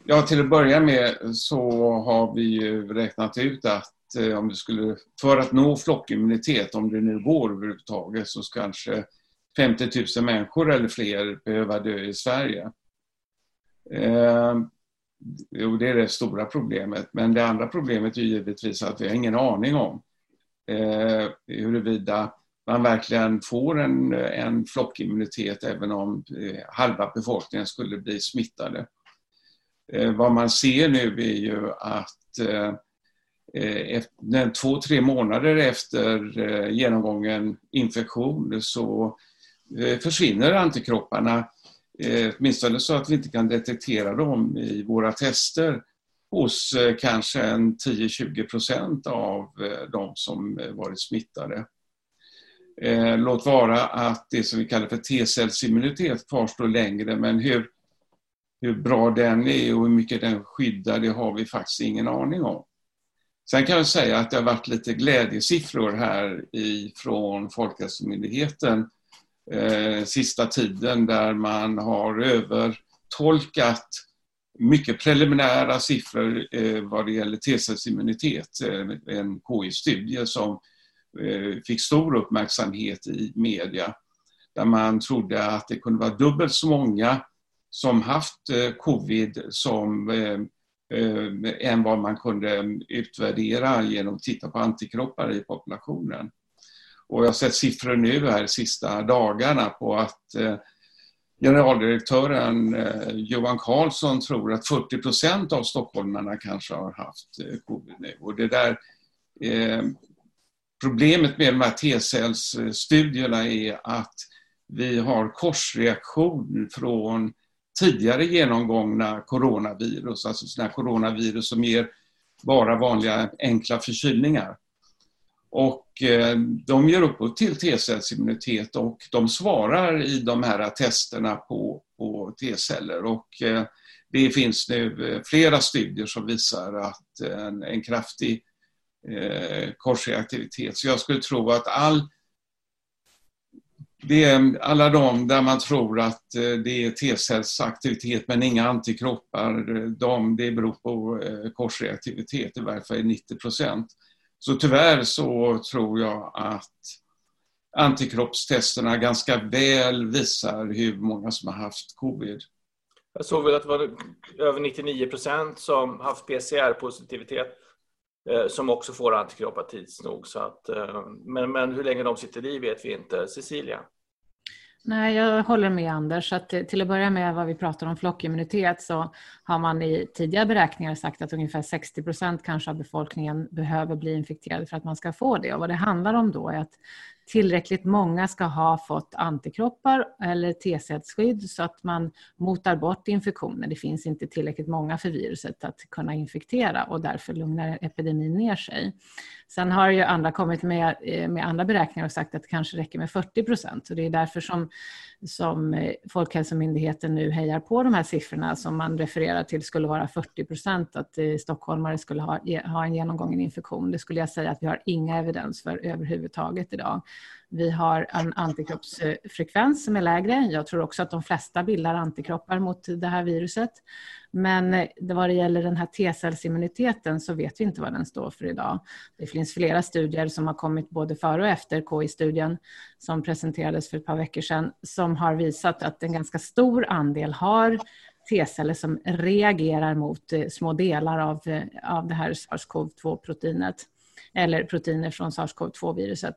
ja, till att börja med så har vi ju räknat ut att eh, om det skulle, för att nå flockimmunitet, om det nu går överhuvudtaget, så kanske 50 000 människor eller fler behöva dö i Sverige. Eh, Jo, det är det stora problemet. Men det andra problemet är givetvis att vi har ingen aning om eh, huruvida man verkligen får en, en flockimmunitet även om eh, halva befolkningen skulle bli smittade. Eh, vad man ser nu är ju att eh, eh efter, två, tre månader efter eh, genomgången infektion så Eh, försvinner antikropparna eh, åtminstone så att vi inte kan detektera dem i våra tester hos eh, kanske en 10-20 procent av de som varit smittade. Låt vara att det som vi kallar för T-cellsimmunitet kvarstår längre men hur, hur bra den är och hur mycket den skyddar det har vi faktiskt ingen aning om. Sen kan jag säga att det har varit lite glädjesiffror här ifrån Folkhälsomyndigheten eh, sista tiden där man har övertolkat mycket preliminära siffror eh, vad det gäller T-cellsimmunitet. Eh, en KI-studie som eh, fick stor uppmärksamhet i media där man trodde att det kunde vara dubbelt så många som haft eh, covid som eh, eh, än vad man kunde mm, utvärdera genom att titta på antikroppar i populationen. Och jag har sett siffror nu här de sista dagarna på att eh, generaldirektören eh, Johan Carlsson tror att 40 procent av stockholmarna kanske har haft eh, covid nu. Och det där, eh, problemet med de här T-cellsstudierna är att vi har korsreaktion från tidigare genomgångna coronavirus, alltså sådana coronavirus som ger bara vanliga enkla förkylningar. Och eh, de ger upphov till T-cellsimmunitet och de svarar i de här testerna på, på T-celler. Och eh, det finns nu eh, flera studier som visar att en, en kraftig eh, korsreaktivitet. Så jag skulle tro att all det är alla de där man tror att det är T-cellsaktivitet men inga antikroppar, de, det beror på korsreaktivitet, i varje fall 90 procent. Så tyvärr så tror jag att antikroppstesterna ganska väl visar hur många som har haft covid. Jag såg väl att det var över 99 procent som haft PCR-positivitet eh, som också får antikroppar tids nog. Så att, eh, men, men hur länge de sitter i vet vi inte. Cecilia? Nej, jag håller med Anders. Att eh, till att börja med vad vi pratar om flockimmunitet så har man i tidigare beräkningar sagt att ungefär 60 procent kanske av befolkningen behöver bli infekterad för att man ska få det. Och vad det handlar om då är att tillräckligt många ska ha fått antikroppar eller T-cellsskydd så att man motar bort infektioner. Det finns inte tillräckligt många för viruset att kunna infektera och därför lugnar epidemin ner sig. Sen har ju andra kommit med, eh, med andra beräkningar och sagt att det kanske räcker med 40 procent. det är därför som, som eh, Folkhälsomyndigheten nu hejar på de här siffrorna som man refererar till skulle vara 40 procent att eh, stockholmare skulle ha, ha en genomgången infektion. Det skulle jag säga att vi har inga evidens för överhuvudtaget idag. Vi har en antikroppsfrekvens som är lägre. Jag tror också att de flesta bildar antikroppar mot det här viruset. Men eh, vad det gäller den här T-cellsimmuniteten så vet vi inte vad den står för idag. Det finns flera studier som har kommit både före och efter KI-studien som presenterades för ett par veckor sedan som har visat att en ganska stor andel har T-celler som reagerar mot eh, små delar av, eh, av det här SARS-CoV-2-proteinet eller proteiner från SARS-CoV-2-viruset.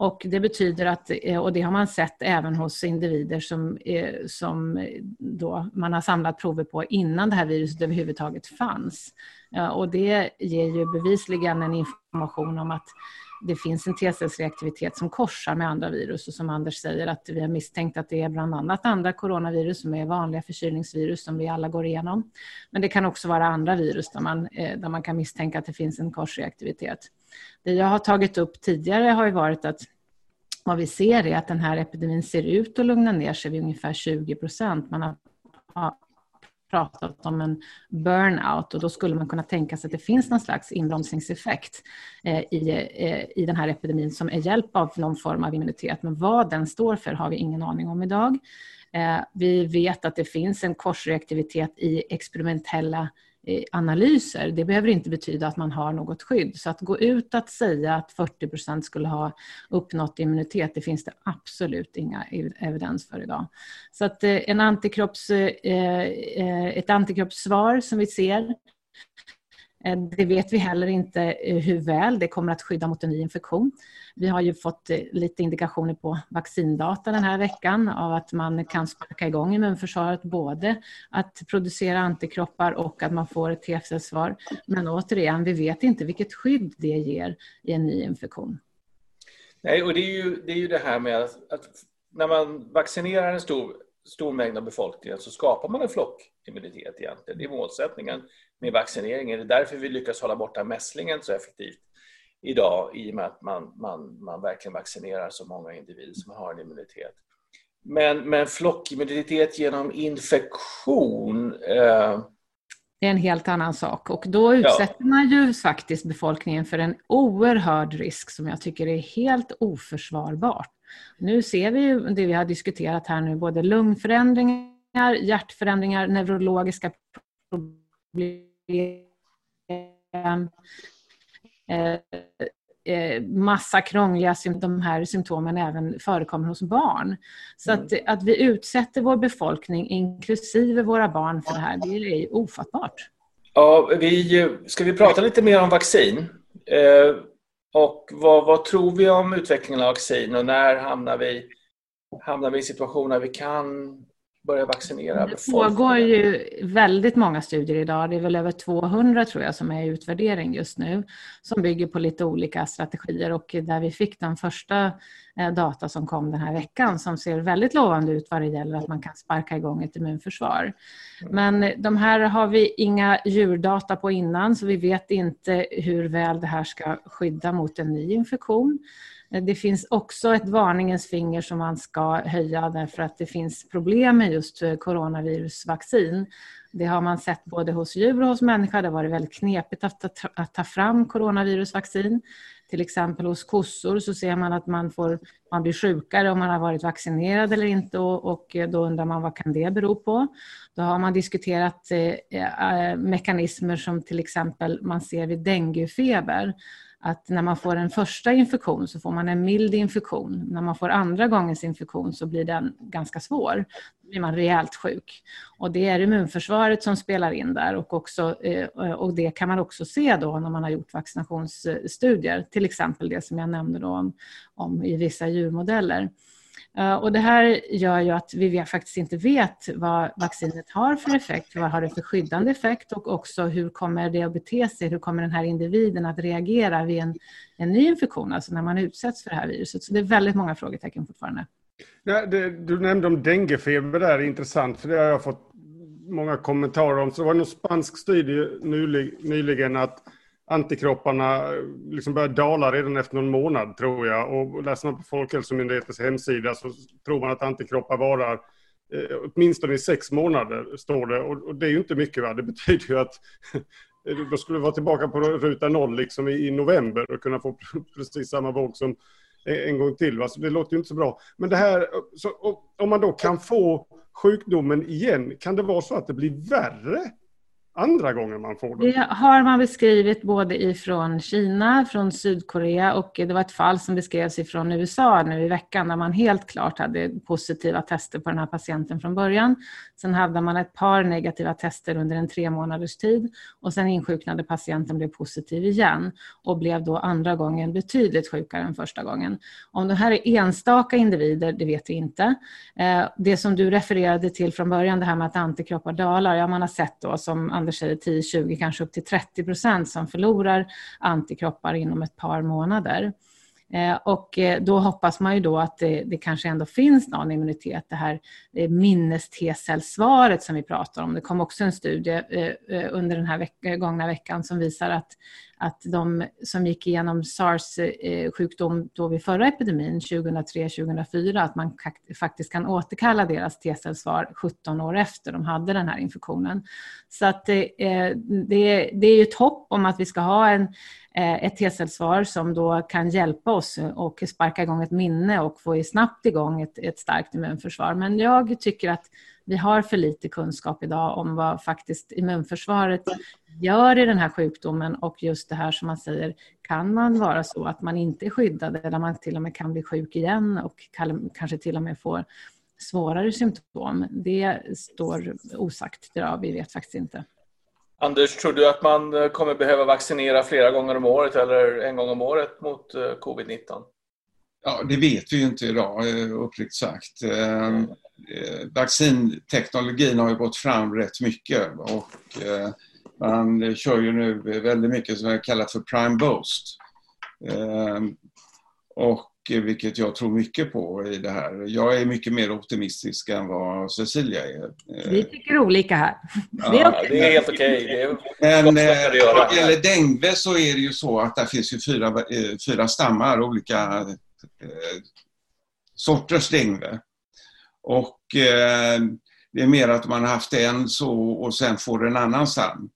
Och det betyder att, eh, och det har man sett även hos individer som, eh, som eh, då man har samlat prover på innan det här viruset överhuvudtaget fanns. Och det ger ju bevisligen en information om att det finns en T-cellsreaktivitet som korsar med andra virus och som Anders säger att vi har misstänkt att det är bland annat andra coronavirus som är vanliga förkylningsvirus som vi alla går igenom. Men det kan också vara andra virus där man, där man kan misstänka att det finns en korsreaktivitet. Det jag har tagit upp tidigare har ju varit att vad vi ser är att den här epidemin ser ut att lugna ner sig vid ungefär 20 procent. Man har pratat om en burnout och då skulle man kunna tänka sig att det finns någon slags inbromsningseffekt eh, i, eh, i den här epidemin som är hjälp av någon form av immunitet. Men vad den står för har vi ingen aning om idag. Eh, vi vet att det finns en korsreaktivitet i experimentella analyser. Det behöver inte betyda att man har något skydd. Så att gå ut att säga att 40 procent skulle ha uppnått immunitet, det finns det absolut inga evidens för idag. Så att eh, en antikropps, eh, eh, ett antikroppssvar som vi ser Eh, det vet vi heller inte eh, hur väl det kommer att skydda mot en ny infektion. Vi har ju fått eh, lite indikationer på vaccindata den här veckan av att man kan sparka igång immunförsvaret både att producera antikroppar och att man får ett T-cellsvar. Men återigen, vi vet inte vilket skydd det ger i en ny infektion. Nej, och det är ju det, är ju det här med att när man vaccinerar en stor, stor mängd av befolkningen så skapar man en flockimmunitet egentligen. Det är målsättningen med vaccineringen. Det är därför vi lyckas hålla borta mässlingen så effektivt idag i och med att man, man, man verkligen vaccinerar så många individer som har en immunitet. Men, men flockimmunitet genom infektion eh... det är en helt annan sak och då utsätter ja. man ju faktiskt befolkningen för en oerhörd risk som jag tycker är helt oförsvarbart. Nu ser vi ju det vi har diskuterat här nu, både lungförändringar, hjärtförändringar, neurologiska problem massa krångliga de här symptomen även förekommer hos barn. Så att, mm. att vi utsätter vår befolkning, inklusive våra barn, för det här, det är ofattbart. Ja, vi, ska vi prata lite mer om vaccin? Eh, och vad, vad, tror vi om utvecklingen av vaccin och när hamnar vi, hamnar vi i situationer där vi kan börja vaccinera Det pågår ju väldigt många studier idag. Det är väl över 200 tror jag som är i utvärdering just nu som bygger på lite olika strategier och där vi fick den första eh, data som kom den här veckan som ser väldigt lovande ut vad det gäller att man kan sparka igång ett immunförsvar. Men de här har vi inga djurdata på innan så vi vet inte hur väl det här ska skydda mot en ny infektion. Eh, det finns också ett varningens finger som man ska höja därför att det finns problem med just eh, coronavirusvaccin. Det har man sett både hos djur och hos människa, Det har varit väldigt knepigt att ta fram coronavirusvaccin. Till exempel hos kossor så ser man att man, får, man blir sjukare om man har varit vaccinerad eller inte och, eh, då undrar man vad kan det bero på. Då har man diskuterat mekanismer som till exempel man ser vid denguefeber att när man får en första infektion så får man en mild infektion. När man får andra gångens infektion så blir den ganska svår. Då blir man rejält sjuk. Och det är immunförsvaret som spelar in där och, också, eh, och det kan man också se då när man har gjort vaccinationsstudier. Till exempel det som jag nämnde då om, om i vissa djurmodeller. Eh, och det här gör ju att vi faktiskt inte vet vad vaccinet har för effekt, vad har det för skyddande effekt och också hur kommer det att bete sig, hur kommer den här individen att reagera vid en, en ny infektion, alltså när man utsätts för det här viruset. Så det är väldigt många frågetecken fortfarande. Ja, det, du nämnde om denguefeber där, intressant, för det har jag fått många kommentarer om. Så det var en spansk studie nyligen att antikropparna eh, liksom börjar dala redan efter någon månad tror jag. Och läser man på Folkhälsomyndighetens hemsida så tror man att antikroppar varar eh, åtminstone i sex månader, står det. Och, och, det är ju inte mycket. Va? Det betyder ju att eh, då skulle vi vara tillbaka på ruta noll liksom i, i november och kunna få precis samma våg som en gång till. Va? Så det låter ju inte så bra. Men det här, så, om man då kan få sjukdomen igen, kan det vara så att det blir värre andra gången man får det? Det har man beskrivit både ifrån Kina, från Sydkorea och det var ett fall som beskrevs ifrån USA nu i veckan där man helt klart hade positiva tester på den här patienten från början. Sen hade man ett par negativa tester under en tre månaders tid och sen insjuknade patienten blev positiv igen och blev då andra gången betydligt sjukare än första gången. Om det här är enstaka individer, det vet vi inte. Eh, det som du refererade till från början, det här med att antikroppar dalar, ja man har sett då som Anders säger 10, 20, kanske upp till 30 procent som förlorar antikroppar inom ett par månader. Eh, och eh, då hoppas man ju då att det, det kanske ändå finns någon immunitet, det här eh, minnes-T-cellsvaret som vi pratar om. Det kom också en studie under den här veck gångna veckan som visar att, att de som gick igenom sars-sjukdom eh, då vid förra epidemin 2003-2004, att man faktiskt kan återkalla deras T-cellsvar 17 år efter de hade den här infektionen. Så att det, det, det är ju ett hopp om att vi ska ha en, eh, ett T-cellsvar som då kan hjälpa oss och sparka igång ett minne och få snabbt igång ett, ett starkt immunförsvar. Men jag tycker att vi har för lite kunskap idag om vad faktiskt immunförsvaret gör i den här sjukdomen och just det här som man säger, kan man vara så att man inte är skyddad eller man till och med kan bli sjuk igen och kanske till och med får svårare symptom. Det står osagt idag, vi vet faktiskt inte. Anders, tror du att man kommer behöva vaccinera flera gånger om året eller en gång om året mot eh, covid-19? Ja, det vet vi ju inte idag, eh, uppriktigt sagt. Mm eh, vaccinteknologin har ju gått fram rätt mycket och eh, man kör ju nu väldigt mycket som jag kallar för prime boost. Eh, och vilket jag tror mycket på i det här. Jag är mycket mer optimistisk än vad Cecilia är. Eh, Vi tycker olika här. Ja, det, är okay. det är helt okej. Okay. Men vad det gäller dengue så är det ju så att det finns ju fyra, eh, fyra stammar, olika eh, sorters dengue. Och eh, det är mer att man har haft en så och sen får en annan stam.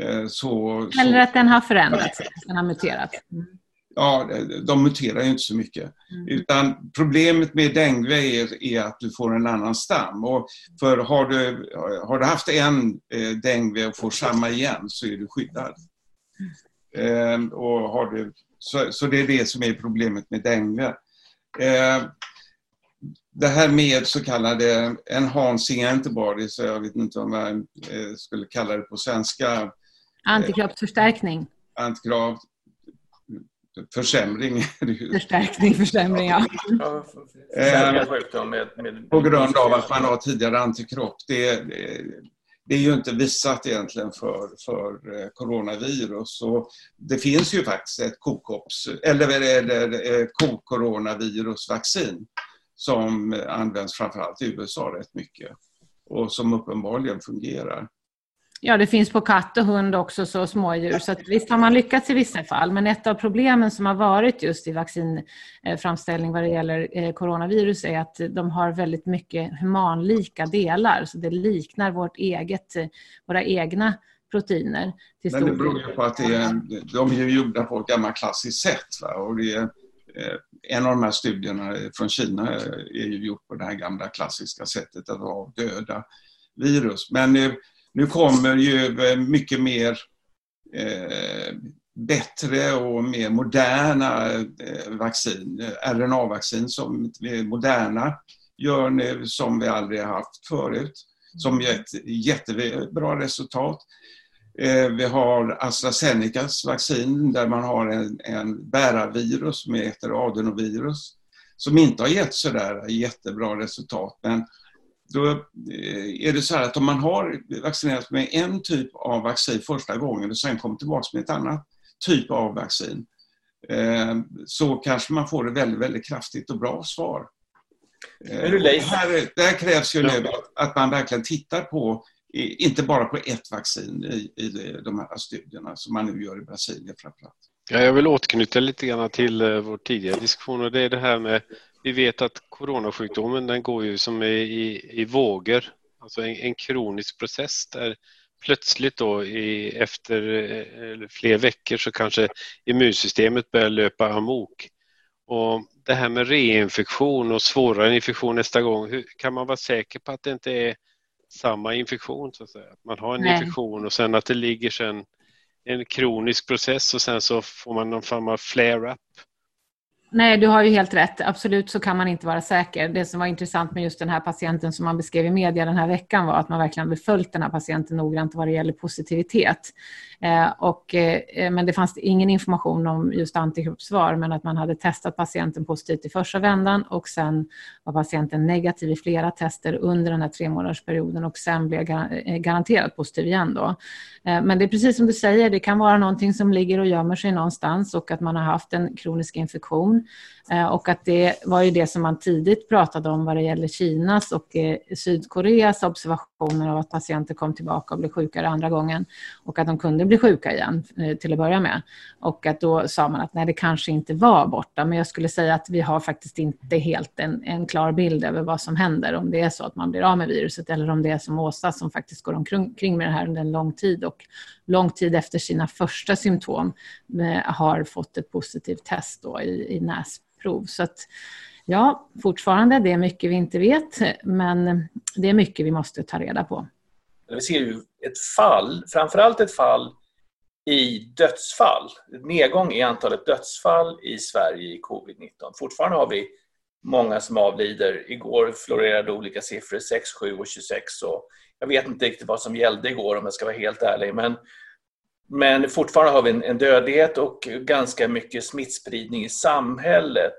Eh, så, Eller att den har förändrats, den har muterat. Mm. Ja, de muterar ju inte så mycket. Mm. Utan problemet med dengue är, är, att du får en annan stam. Och för har, du, har du haft en eh, dengue och får samma igen så är du skyddad. Mm. Eh, och har du, så, så, det är det som är problemet med dengue. Eh, det här med så kallade enhancing antibodies, jag vet inte om jag eh, skulle kalla det på svenska. Antikroppsförstärkning. Antikropp, försämring. Förstärkning, försämring, ja. Eh, på grund av att man har tidigare antikropp. Det, det är ju inte visat egentligen för, för eh, coronavirus. Och det finns ju faktiskt ett kokops, eller, eller kokoronavirusvaccin som används framförallt i USA rätt mycket och som uppenbarligen fungerar. Ja, det finns på katt och hund också, så smådjur. Så visst har man lyckats i vissa fall, men ett av problemen som har varit just i vaccinframställning vad det gäller eh, coronavirus är att de har väldigt mycket humanlika delar, så det liknar vårt eget, våra egna proteiner. Men det beror ju på att det är, de är gjorda på ett gammalt klassiskt sätt. Va? Och det är, Eh, en av de här studierna från Kina är ju gjort på det här gamla klassiska sättet att ha döda virus. Men nu, kommer ju eh, mycket mer eh, bättre och mer moderna eh, vaccin, eh, RNA-vaccin som Moderna gör nu som vi aldrig haft förut, som gett jättebra resultat. Eh, vi har AstraZenecas vaccin där man har en, en bärarvirus som heter adenovirus som inte har gett sådär jättebra resultat. Men då eh, är det så att om man har vaccinerat med en typ av vaccin första gången och sen kommer tillbaka med ett annat typ av vaccin eh, så kanske man får ett väldigt, väldigt kraftigt och bra svar. Det här, det här krävs ju nu att man verkligen tittar på inte bara på ett vaccin i, i de här studierna som man nu gör i Brasilien framförallt. Ja, jag vill återknyta lite grann till eh, vår tidigare diskussion och det är det här med vi vet att coronasjukdomen den går ju som i, i, i vågor, alltså en, en, kronisk process där plötsligt då i, efter eh, fler veckor så kanske immunsystemet börjar löpa amok. Och det här med reinfektion och svårare infektion nästa gång, hur, kan man vara säker på att det inte är samma infektion så att säga. Man har en Nej. infektion och sen att det ligger sen en kronisk process och sen så får man någon form av flare-up Nej, du har ju helt rätt. Absolut så kan man inte vara säker. Det som var intressant med just den här patienten som man beskrev i media den här veckan var att man verkligen hade följt den här patienten noggrant vad det gäller positivitet. Eh, och, eh, men det fanns ingen information om just antikroppssvar, men att man hade testat patienten positivt i första vändan och sen var patienten negativ i flera tester under den här tre månadersperioden och sen blev eh, garanterat positiv igen. Då. Eh, men det är precis som du säger, det kan vara någonting som ligger och gömmer sig någonstans och att man har haft en kronisk infektion Eh, och att det var ju det som man tidigt pratade om vad det gäller Kinas och eh, Sydkoreas observationer av att patienter kom tillbaka och blev sjukare andra gången och att de kunde bli sjuka igen eh, till att börja med. Och att då sa man att nej, det kanske inte var borta, men jag skulle säga att vi har faktiskt inte helt en, en klar bild över vad som händer, om det är så att man blir av med viruset eller om det är som Åsa som faktiskt går omkring med det här under en lång tid och lång tid efter sina första symptom har fått ett positivt test då i, i näsprov. Så att, ja, fortfarande, det är mycket vi inte vet, men det är mycket vi måste ta reda på. Vi ser ju ett fall, framförallt ett fall i dödsfall, nedgång i antalet dödsfall i Sverige i covid-19. Fortfarande har vi många som avlider. Igår florerade olika siffror, 6, 7 och 26. Och jag vet inte riktigt vad som gällde igår om jag ska vara helt ärlig. Men men fortfarande har vi en, en dödlighet och ganska mycket smittspridning i samhället.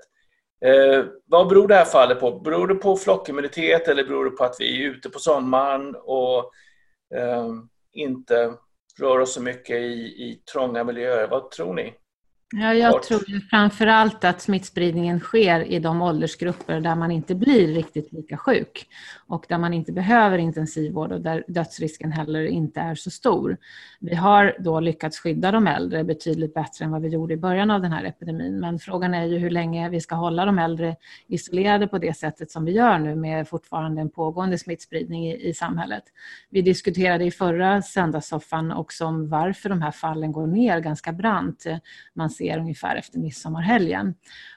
Eh, vad beror det här fallet på? Beror det på flockimmunitet eller beror det på att vi är ute på sommaren och eh, inte rör oss så mycket i, i trånga miljöer? Vad tror ni? Ja, jag tror ju framför allt att smittspridningen sker i de åldersgrupper där man inte blir riktigt lika sjuk och där man inte behöver intensivvård och där dödsrisken heller inte är så stor. Vi har då lyckats skydda de äldre betydligt bättre än vad vi gjorde i början av den här epidemin, men frågan är ju hur länge vi ska hålla de äldre isolerade på det sättet som vi gör nu med fortfarande en pågående smittspridning i, i samhället. Vi diskuterade i förra söndagssoffan också om varför de här fallen går ner ganska brant. Man ser ser ungefär efter midsommarhelgen.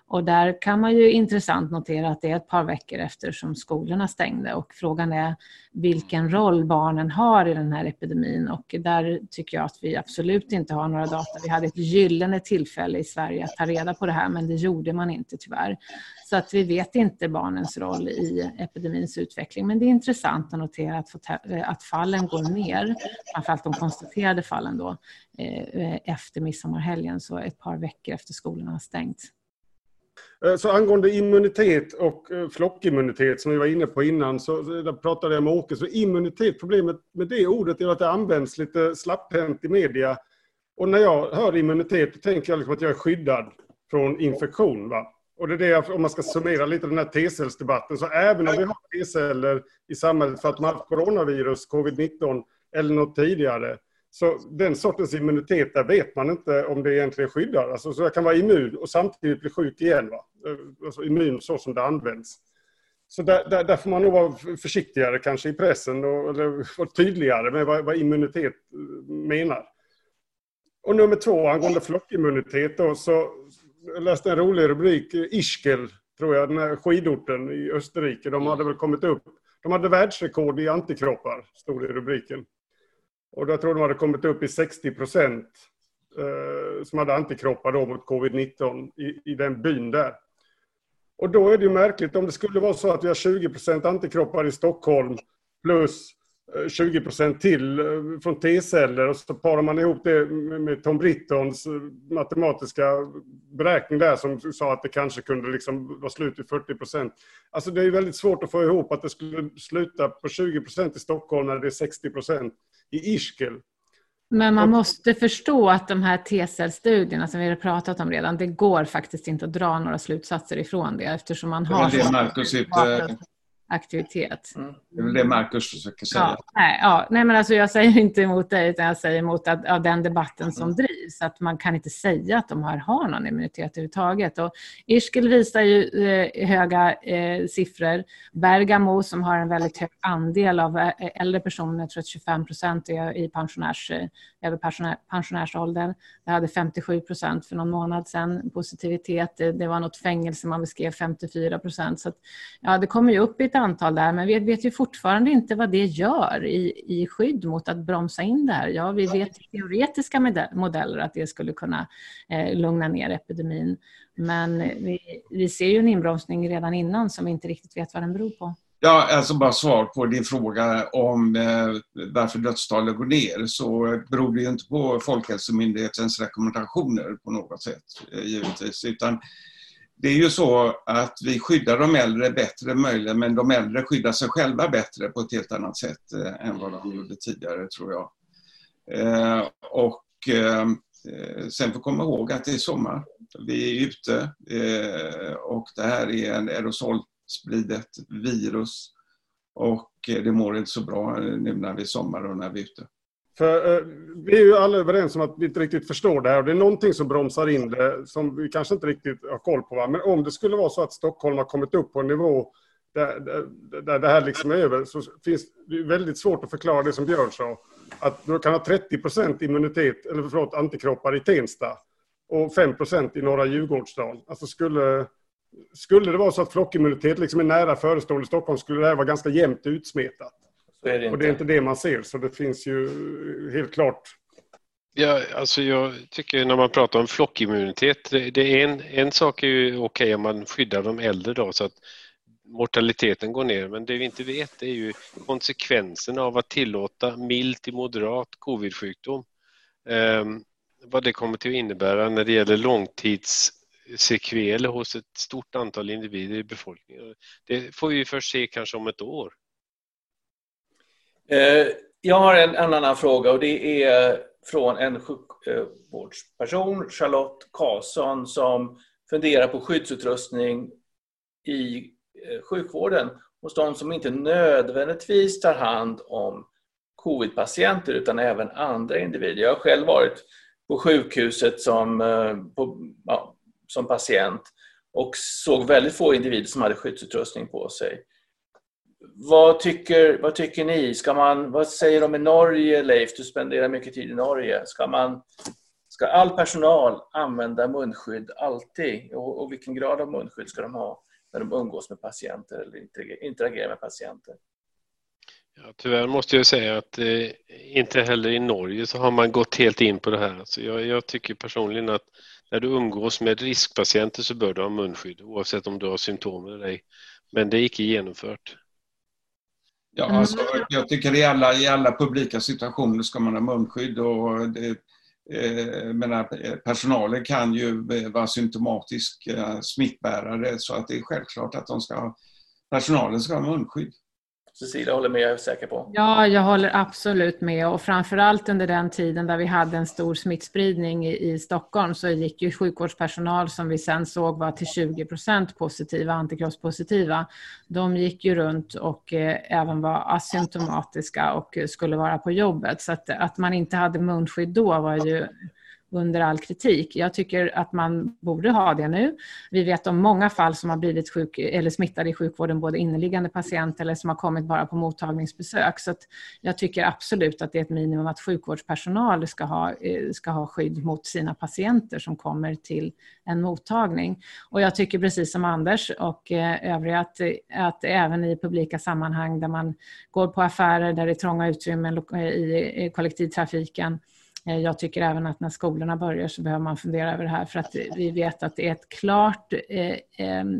Och där kan man ju intressant notera att det är ett par veckor efter som skolorna stängde och frågan är vilken roll barnen har i den här epidemin och där tycker jag att vi absolut inte har några data. Vi hade ett gyllene tillfälle i Sverige att ta reda på det här men det gjorde man inte tyvärr. Så att vi vet inte barnens roll i epidemins utveckling men det är intressant att notera att, eh, att fallen går ner, framförallt de konstaterade fallen då, eh, eh, efter midsommarhelgen, så ett par veckor efter skolorna har stängt. Eh, så angående immunitet och eh, flockimmunitet som vi var inne på innan, så där pratade jag med Åke. Så immunitet, problemet med det ordet är att det används lite slapphänt i media. Och när jag hör immunitet då tänker jag liksom att jag är skyddad från infektion. Va? Och det är det, om man ska summera lite den här T-cellsdebatten, så även om vi har T-celler i samhället för att man har haft coronavirus, covid-19 eller något tidigare, så den sortens immunitet, där vet man inte om det egentligen skyddar. Alltså, så jag kan vara immun och samtidigt bli sjuk igen. Va? Eh, alltså immun så som det används. Så där, där, där får man nog vara försiktigare kanske i pressen och, eller och tydligare med vad, vad, immunitet eh, menar. Och nummer två, angående flockimmunitet då, så jag läste en rolig rubrik, eh, Ischgl, tror jag, den här skidorten i Österrike. De hade väl kommit upp, de hade världsrekord i antikroppar, stod det i rubriken. Och jag tror de hade kommit upp i 60 procent eh, som hade antikroppar då mot covid-19 i, i den byn där. Och då är det ju märkligt om det skulle vara så att vi har 20 procent antikroppar i Stockholm plus eh, 20 procent till eh, från T-celler och så parar man ihop det med Tom Brittons eh, matematiska beräkning där som sa att det kanske kunde liksom vara slut i 40 procent. Alltså det är väldigt svårt att få ihop att det skulle sluta på 20 procent i Stockholm när det är 60 procent i Ischgl. Men man måste förstå att de här T-cellstudierna som vi har pratat om redan, det går faktiskt inte att dra några slutsatser ifrån det eftersom man har... Det är det Marcus inte aktivitet. Mm. Det är väl det Marcus försöker säga. Ja, nej, ja, nej, men alltså jag säger inte emot det, utan jag säger emot att, av den debatten som mm. drivs. Att man kan inte säga att de här har någon immunitet överhuvudtaget. Och Ischgl visar ju eh, höga eh, siffror. Bergamo som har en väldigt hög andel av eh, äldre personer, jag tror att 25 procent är i pensionärs, eh, över pensionär, pensionärsåldern. Det hade 57 procent för någon månad sedan positivitet. Det, det var något fängelse man beskrev 54 procent. Så att, ja, det kommer ju upp i ett antal där, men vi vet ju fortfarande inte vad det gör i, i skydd mot att bromsa in det här. Ja, vi vet teoretiska modeller att det skulle kunna eh, lugna ner epidemin, men vi, vi ser ju en inbromsning redan innan som vi inte riktigt vet vad den beror på. Ja, alltså bara svar på din fråga om eh, varför dödstalen går ner så beror det ju inte på Folkhälsomyndighetens rekommendationer på något sätt eh, givetvis utan det är ju så att vi skyddar de äldre bättre möjligen, men de äldre skyddar sig själva bättre på ett helt annat sätt eh, än vad de gjorde tidigare tror jag. Eh, och eh, eh sen får komma ihåg att det är sommar. Vi är ute eh, och det här är en aerosolspridet virus och eh, det mår inte så bra eh, nu när vi är sommar och när vi är ute. För, eh, vi är ju alla överens om att vi inte riktigt förstår det här och det är någonting som bromsar in det som vi kanske inte riktigt har koll på. Va? Men om det skulle vara så att Stockholm har kommit upp på en nivå där, där, där det här liksom är över så finns det väldigt svårt att förklara det som Björn sa. Att du kan ha 30 procent immunitet, eller förlåt, antikroppar i Tensta och 5 procent i norra Djurgårdsstaden. Alltså skulle, skulle det vara så att flockimmunitet liksom är nära förestående i Stockholm skulle det här vara ganska jämnt utsmetat. Så är det inte. Och det är inte det man ser, så det finns ju helt klart Ja, alltså jag tycker när man pratar om flockimmunitet, det, det är en, en sak är ju okej okay om man skyddar de äldre då så att mortaliteten går ner, men det vi inte vet är ju konsekvenserna av att tillåta mild till moderat covid-sjukdom. Eh, vad det kommer till att innebära när det gäller långtidssekveler hos ett stort antal individer i befolkningen. Det får vi först se kanske om ett år. Eh, jag har en, en annan fråga och det är från en sjukvårdsperson, Charlotte Karlsson, som funderar på skyddsutrustning i eh, sjukvården hos de som inte nödvändigtvis tar hand om covid-patienter utan även andra individer. Jag har själv varit på sjukhuset som, eh, på, ja, som patient och såg väldigt få individer som hade skyddsutrustning på sig. Vad tycker, vad tycker ni? Ska man, vad säger de i Norge, Leif? Du spenderar mycket tid i Norge. Ska, man, ska all personal använda munskydd alltid? Och, och vilken grad av munskydd ska de ha när de umgås med patienter eller interagerar med patienter? Ja, tyvärr måste jag säga att eh, inte heller i Norge så har man gått helt in på det här. Alltså jag, jag, tycker personligen att när du umgås med riskpatienter så bör du ha munskydd oavsett om du har symptom eller ej. Men det är icke genomfört. Ja, mm. alltså, jag tycker i alla, i alla publika situationer ska man ha munskydd. Och det, eh, menar, personalen kan ju vara symptomatisk eh, smittbärare så att det är självklart att de ska, personalen ska ha munskydd. Cecilia håller med, jag är säker på. Ja, jag håller absolut med och framförallt under den tiden där vi hade en stor smittspridning i, i Stockholm så gick ju sjukvårdspersonal som vi sen såg var till 20 procent positiva, antikroppspositiva. De gick ju runt och eh, även var asymptomatiska och skulle vara på jobbet. Så att, att man inte hade munskydd då var ju under all kritik. Jag tycker att man borde ha det nu. Vi vet om många fall som har blivit sjuk, eller smittade i sjukvården, både inneliggande patienter eller som har kommit bara på mottagningsbesök. Så jag tycker absolut att det är ett minimum att sjukvårdspersonal ska ha, eh, ska ha skydd mot sina patienter som kommer till en mottagning. Och jag tycker precis som Anders och eh, övriga att, att även i publika sammanhang där man går på affärer där det är trånga utrymmen eh, i kollektivtrafiken Eh, jag tycker även att när skolorna börjar så behöver man fundera över det här för att vi vet att det är ett klart eh,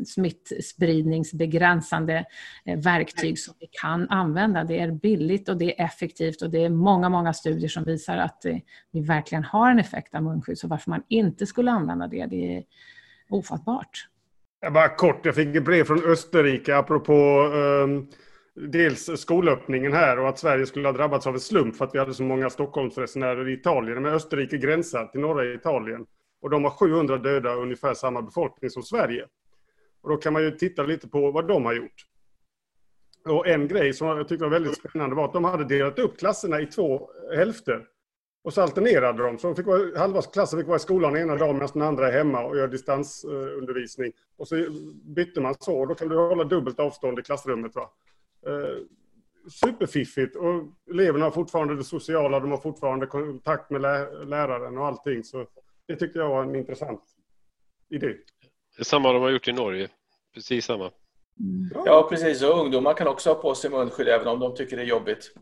smittspridningsbegränsande eh, verktyg som vi kan använda. Det är billigt och det är effektivt och det är många, många studier som visar att vi verkligen har en effekt av munskydd. Så varför man inte skulle använda det, det är ofattbart. Jag bara kort, jag fick ett brev från Österrike apropå um dels skolöppningen här och att Sverige skulle ha drabbats av en slump för att vi hade så många Stockholmsresenärer i Italien. Men Österrike gränsar till norra Italien och de har 700 döda och ungefär samma befolkning som Sverige. Och då kan man ju titta lite på vad de har gjort. Och en grej som jag tyckte var väldigt spännande var att de hade delat upp klasserna i två hälfter. Och så alternerade de. Så de fick vara, halva klassen fick vara i skolan ena dagen medan den andra är hemma och gör distansundervisning. Och så bytte man så. Och då kan du hålla dubbelt avstånd i klassrummet. Va? Eh, superfiffigt och eleverna har fortfarande det sociala, de har fortfarande kontakt med läraren och allting. Så det tyckte jag var en intressant idé. Det är samma de har gjort i Norge. Precis samma. Ja, precis. Och ungdomar kan också ha på sig munskydd även om de tycker det är jobbigt.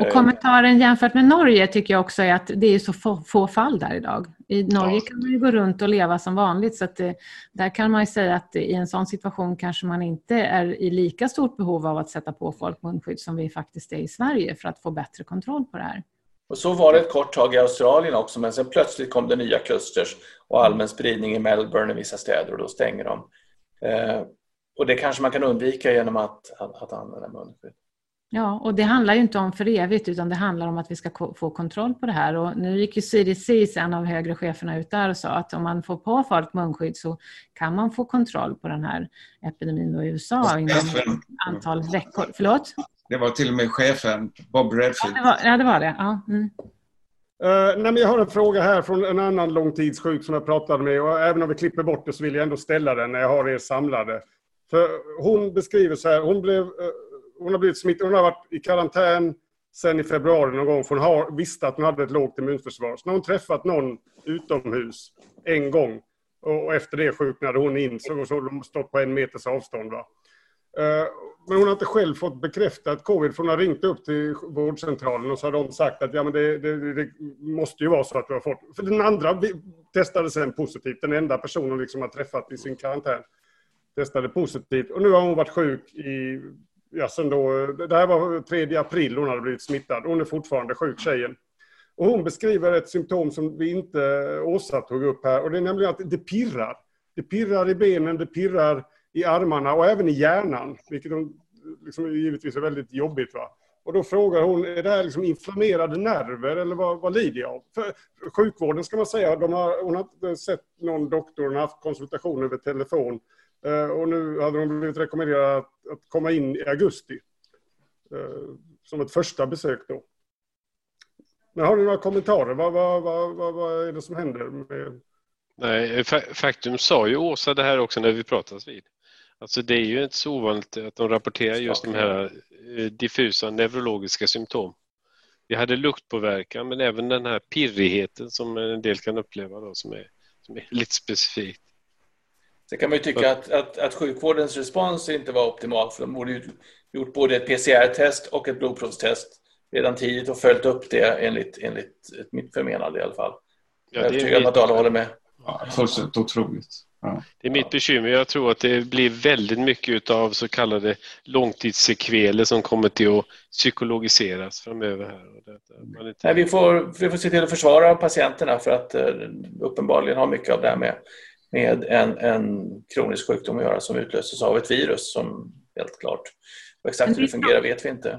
Och kommentaren jämfört med Norge tycker jag också är att det är så få, få fall där idag. I Norge kan man ju gå runt och leva som vanligt så att det, där kan man ju säga att i en sån situation kanske man inte är i lika stort behov av att sätta på folk munskydd som vi faktiskt är i Sverige för att få bättre kontroll på det här. Och så var det ett kort tag i Australien också men sen plötsligt kom det nya klusters och allmän spridning i Melbourne i vissa städer och då stänger de. Eh, och det kanske man kan undvika genom att, att, att använda munskydd. Ja, och det handlar ju inte om för evigt utan det handlar om att vi ska få kontroll på det här. Och nu gick ju CDC, en av högre cheferna, ut där och sa att om man får på folk munskydd så kan man få kontroll på den här epidemin i USA inom ett antal veckor. Förlåt? Det var till och med chefen, Bob Redfield. Ja, det var ja, det. Var det. Ja. Mm. Uh, nej, men jag har en fråga här från en annan långtidssjuk som jag pratade med och även om vi klipper bort det så vill jag ändå ställa den när jag har er samlade. För hon beskriver så här, hon blev uh, hon har blivit smittad. Hon har varit i karantän sen i februari någon gång. För hon har, visste att hon hade ett lågt immunförsvar. Så när hon träffat någon utomhus en gång och, efter det sjuknade hon in så, så de stått på en meters avstånd. Va? Eh, men hon har inte själv fått bekräftat covid för hon har ringt upp till vårdcentralen och så har de sagt att ja, men det, det, det måste ju vara så att du har fått... För den andra testade sen positivt. Den enda personen hon liksom har träffat i sin karantän testade positivt. Och nu har hon varit sjuk i ja, sen då, det här var 3 april hon hade blivit smittad. Hon är fortfarande sjuk, tjejen. Och hon beskriver ett symptom som vi inte, Åsa tog upp här, och det är nämligen att det pirrar. Det pirrar i benen, det pirrar i armarna och även i hjärnan, vilket liksom givetvis är väldigt jobbigt. Va? Och då frågar hon, är det här liksom inflammerade nerver eller vad, vad lider jag av? För sjukvården ska man säga, de har, hon har inte sett någon doktor, hon har haft konsultation över telefon. Eh, och nu hade de blivit rekommenderade att, att komma in i augusti. Eh, som ett första besök då. Men har ni några kommentarer? Vad, vad, vad, vad, är det som händer? Med... Nej, faktum sa ju Åsa det här också när vi pratades vid. Alltså det är ju inte så ovanligt att de rapporterar just de här eh, diffusa neurologiska symptom. Vi hade luktpåverkan men även den här pirrigheten som en del kan uppleva då, som, är, som är lite specifikt. Sen kan man ju tycka att, att, att sjukvårdens respons inte var optimal för de borde ju gjort både ett PCR-test och ett blodprovstest redan tidigt och följt upp det enligt, enligt mitt förmenande i alla fall. Ja, jag är övertygad om att alla håller med. Ja, fullständigt otroligt. Ja. Det är mitt bekymmer. Jag tror att det blir väldigt mycket av så kallade långtidssekveler som kommer till att psykologiseras framöver. Här. Nej, vi, får, vi får se till att försvara patienterna för att uh, uppenbarligen har mycket av det här med med en, en kronisk sjukdom att göra som utlöses av ett virus som helt klart. Och exakt hur det fungerar vet vi inte.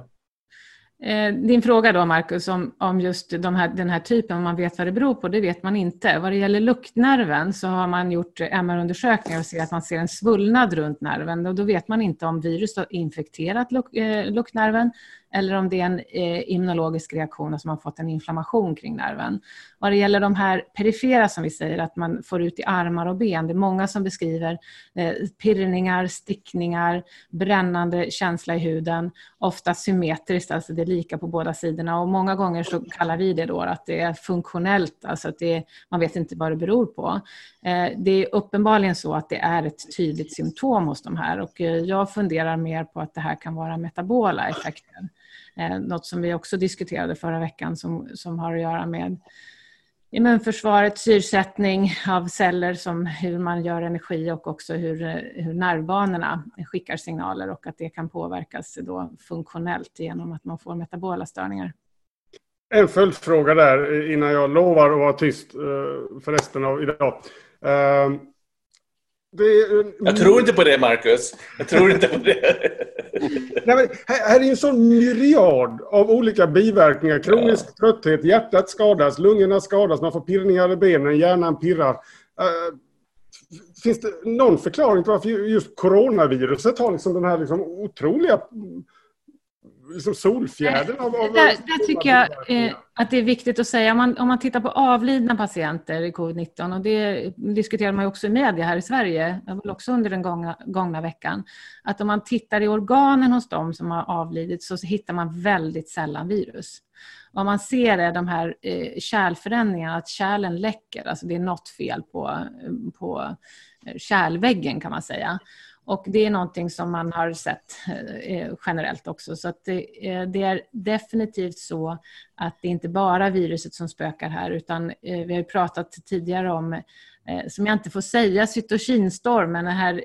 Eh, din fråga då, Marcus, om, om just de här, den här typen, om man vet vad det beror på, det vet man inte. Vad det gäller luktnerven så har man gjort MR-undersökningar och ser att man ser en svullnad runt nerven. Och då vet man inte om virus har infekterat luk, eh, luktnerven eller om det är en eh, immunologisk reaktion, alltså man fått en inflammation kring nerven. Vad det gäller de här perifera som vi säger, att man får ut i armar och ben, det är många som beskriver eh, pirrningar, stickningar, brännande känsla i huden, ofta symmetriskt, alltså det är lika på båda sidorna och många gånger så kallar vi det då att det är funktionellt, alltså att det är, man vet inte vad det beror på. Eh, det är uppenbarligen så att det är ett tydligt symptom hos de här och eh, jag funderar mer på att det här kan vara metabola effekter. Eh, något som vi också diskuterade förra veckan som, som har att göra med immunförsvaret, syrsättning av celler, som hur man gör energi och också hur, eh, hur nervbanorna skickar signaler och att det kan påverkas då funktionellt genom att man får metabola störningar. En följdfråga där eh, innan jag lovar att vara tyst eh, för resten av idag. Är, jag tror inte på det, Marcus. Jag tror inte på det. Nej, men här, här är en sån myriad av olika biverkningar. Kronisk ja. trötthet, hjärtat skadas, lungorna skadas, man får pirrningar i benen, hjärnan pirrar. Uh, finns det någon förklaring till varför just coronaviruset har liksom den här liksom otroliga liksom solfjädern av, av där, där tycker jag eh, att det är viktigt att säga, om man, om man tittar på avlidna patienter i covid-19, och det diskuterar man ju också i media här i Sverige, väl också under den gångna, gångna veckan, att om man tittar i organen hos dem som har avlidit så hittar man väldigt sällan virus. Vad man ser är de här eh, kärlförändringarna, att kärlen läcker, alltså det är något fel på, på kärlväggen kan man säga. Och det är någonting som man har sett eh, generellt också. Så att eh, det, är definitivt så att det inte bara är viruset som spökar här, utan eh, vi har pratat tidigare om som jag inte får säga, cytokinstormen. det här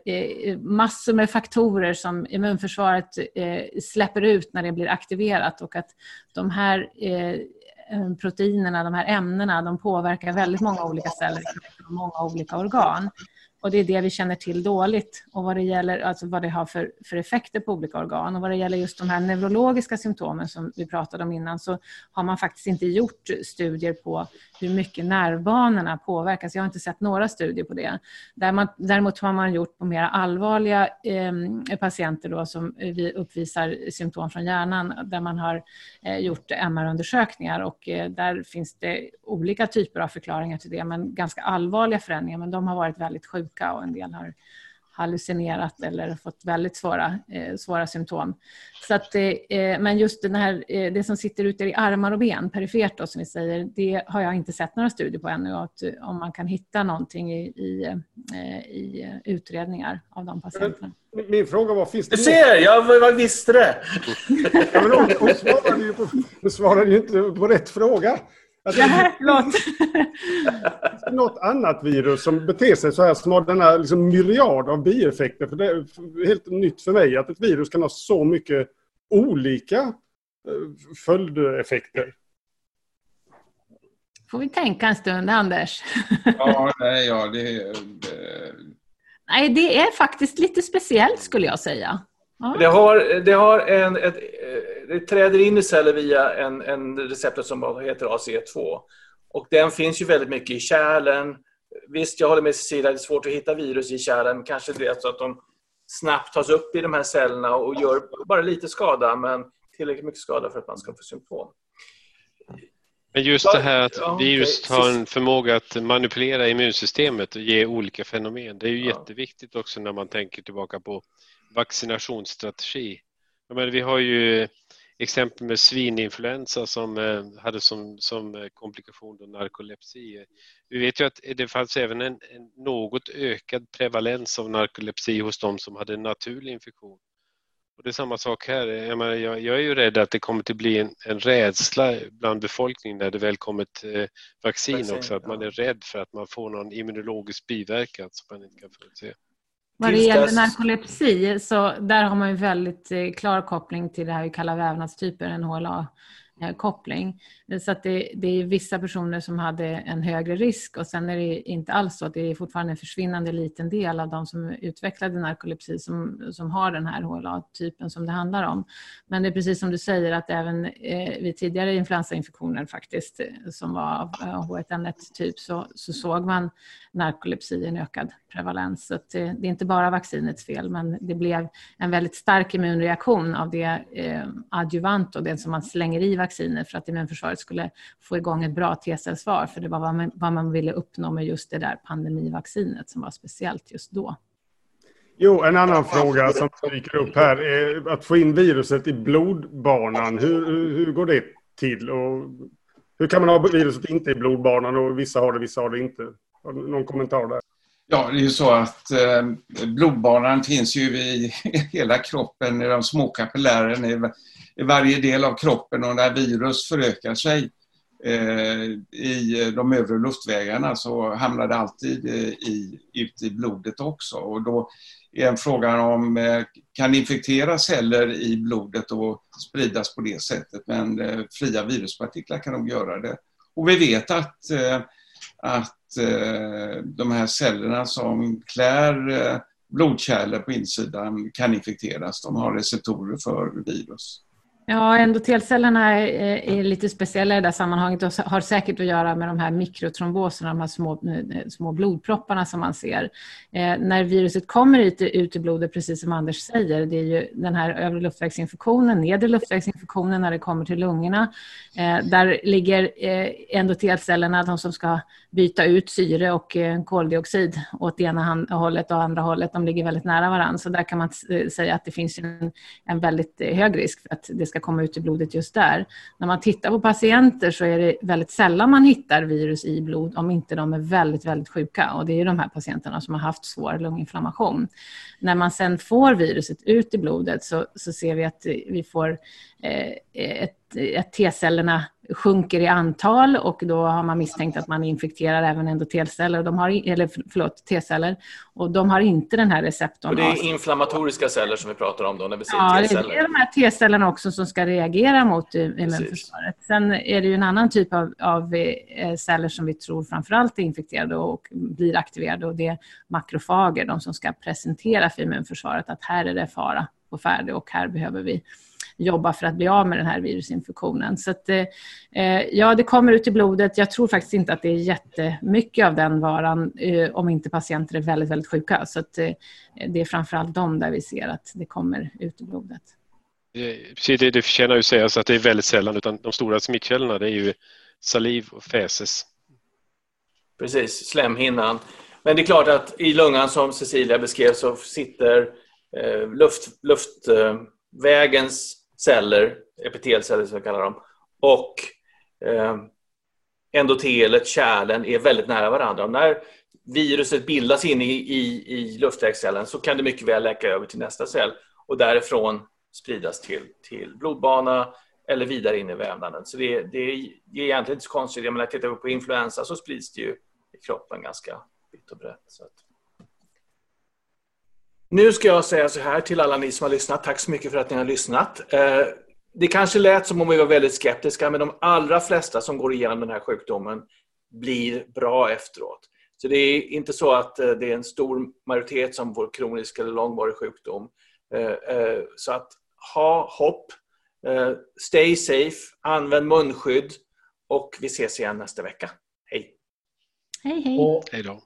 massor med faktorer som immunförsvaret släpper ut när det blir aktiverat och att de här proteinerna, de här ämnena, de påverkar väldigt många olika celler och många olika organ. Och det är det vi känner till dåligt och vad det gäller, alltså vad det har för, för effekter på olika organ. Och vad det gäller just de här neurologiska symptomen som vi pratade om innan så har man faktiskt inte gjort studier på hur mycket nervbanorna påverkas. Jag har inte sett några studier på det. Däremot har man gjort på mer allvarliga eh, patienter då, som uppvisar symptom från hjärnan där man har eh, gjort MR-undersökningar och eh, där finns det olika typer av förklaringar till det men ganska allvarliga förändringar men de har varit väldigt sjuka och en del har hallucinerat eller fått väldigt svåra, eh, svåra symptom. Så att, eh, men just den här, eh, det som sitter ute i armar och ben, perifert då, som vi säger, det har jag inte sett några studier på ännu. Att, eh, om man kan hitta någonting i, i, eh, i utredningar av de patienterna. Min fråga var, finns det... Du ser, jag, jag visste det! ja, men hon, hon, svarade ju på, hon svarade ju inte på rätt fråga. Alltså, Nej, förlåt. något annat virus som beter sig så här, som har denna liksom myriad av bieffekter. För det är helt nytt för mig att ett virus kan ha så mycket olika eh, följdeffekter. Får vi tänka en stund, Anders? Ja, nej, ja det, det... Nej, det är faktiskt lite speciellt skulle jag säga. Ja. Det, har, det, har en, ett, det träder in i celler via en, en receptor som heter ACE2. Och den finns ju väldigt mycket i kärlen. Visst, jag håller med Cecilia, det är svårt att hitta virus i kärlen. Kanske det är så att de snabbt tas upp i de här cellerna och gör bara lite skada, men tillräckligt mycket skada för att man ska få symptom. Men just det här att virus har en förmåga att manipulera immunsystemet och ge olika fenomen. Det är ju ja. jätteviktigt också när man tänker tillbaka på vaccinationsstrategi. menar, vi har ju exempel med svininfluensa som eh, hade som, som eh, komplikation då narkolepsi. Vi vet ju att det fanns även en, en något ökad prevalens av narkolepsi hos de som hade naturlig infektion. Och det är samma sak här. Jag, menar, jag, jag, är ju rädd att det kommer att bli en, en rädsla bland befolkningen när det väl kommer ett eh, vaccin, vaccin också. Att ja. man är rädd för att man får någon immunologisk biverkan som man inte kan förutse. Vad det gäller narkolepsi så där har man ju väldigt eh, klar koppling till det här vi kallar vävnadstyper, NHLA Eh, koppling. Eh, så att det, det, är vissa personer som hade en högre risk och sen är det inte alls så att det är fortfarande en försvinnande liten del av de som utvecklade narkolepsi som, som har den här HLA-typen som det handlar om. Men det är precis som du säger att även eh, vid tidigare influensainfektioner faktiskt eh, som var av H1N1-typ så, så såg man narkolepsi i en ökad prevalens. Så det, det, är inte bara vaccinets fel men det blev en väldigt stark immunreaktion av det eh, adjuvant och det som man slänger i vaccinet för att immunförsvaret skulle få igång ett bra T-cellsvar. För det var vad man, vad man ville uppnå med just det där pandemivaccinet som var speciellt just då. Jo, en annan fråga som dyker upp här är att få in viruset i blodbanan. Hur, hur går det till? Och hur kan man ha viruset inte i blodbanan och vissa har det, vissa har det inte? Har någon kommentar där? Ja, det är ju så att eh, blodbanan finns ju i hela kroppen, i de små kapillärerna, i, i varje del av kroppen och när virus förökar sig eh, i de övre luftvägarna så hamnar det alltid eh, i, ut i blodet också. Och då är en frågan om eh, kan infektera celler i blodet och spridas på det sättet. Men eh, fria viruspartiklar kan nog göra det. Och vi vet att, eh, att Eh, de här cellerna som klär eh, blodkärlen på insidan kan infekteras. De har receptorer för virus. Ja, endotelcellerna eh, är, lite speciella i det sammanhanget och har säkert att göra med de här mikrotromboserna, de här små, eh, små blodpropparna som man ser. Eh, när viruset kommer ut, ut i blodet, precis som Anders säger, det är ju den här övre luftvägsinfektionen, nedre luftvägsinfektionen när det kommer till lungorna. Eh, där ligger eh, endotelcellerna, de som ska byta ut syre och eh, koldioxid åt ena hållet och andra hållet, de ligger väldigt nära varandra. Så där kan man säga att det finns en, en väldigt eh, hög risk för att det ska komma ut i blodet just där. När man tittar på patienter så är det väldigt sällan man hittar virus i blod om inte de är väldigt, väldigt sjuka. Och det är de här patienterna som har haft svår lunginflammation. När man sen får viruset ut i blodet så, så ser vi att vi får eh, ett, ett T-cellerna sjunker i antal och då har man misstänkt att man infekterar även endotelceller, de har, eller förlåt, T-celler. Och de har inte den här receptorn. Och det är inflammatoriska celler som vi pratar om då när vi säger ja, T-celler? Ja, det är de här T-cellerna också som ska reagera mot immunförsvaret. Sen är det ju en annan typ av, av eh, celler som vi tror framförallt är infekterade och blir aktiverade och det är makrofager, de som ska presentera för immunförsvaret att här är det fara på färde och här behöver vi jobba för att bli av med den här virusinfektionen. Så att, eh, ja, det kommer ut i blodet. Jag tror faktiskt inte att det är jättemycket av den varan eh, om inte patienter är väldigt, väldigt sjuka. Så att, eh, det är framförallt de där vi ser att det kommer ut i blodet. Det, det, det förtjänar ju sägas att det är väldigt sällan, utan de stora smittkällorna det är ju saliv och fäses. Precis, slemhinnan. Men det är klart att i lungan som Cecilia beskrev så sitter eh, luft, luftvägens celler, epitelceller som vi kallar dem, och eh, endotelet, kärlen, är väldigt nära varandra. Och när viruset bildas inne i, i, i luftvägscellen så kan det mycket väl läcka över till nästa cell och därifrån spridas till, till blodbana eller vidare in i vävnaden. Så det, det, det är egentligen inte så konstigt. Jag menar, tittar vi på influensa så sprids det ju i kroppen ganska vitt och brett. Så att... Nu ska jag säga så här till alla ni som har lyssnat. Tack så mycket för att ni har lyssnat. Eh, det kanske lät som om vi var väldigt skeptiska, men de allra flesta som går igenom den här sjukdomen blir bra efteråt. Så det är inte så att eh, det är en stor majoritet som får kronisk eller långvarig sjukdom. Eh, så att ha hopp, stay safe, använd munskydd och vi ses igen nästa vecka. Hej! Hej, hej! Hej då!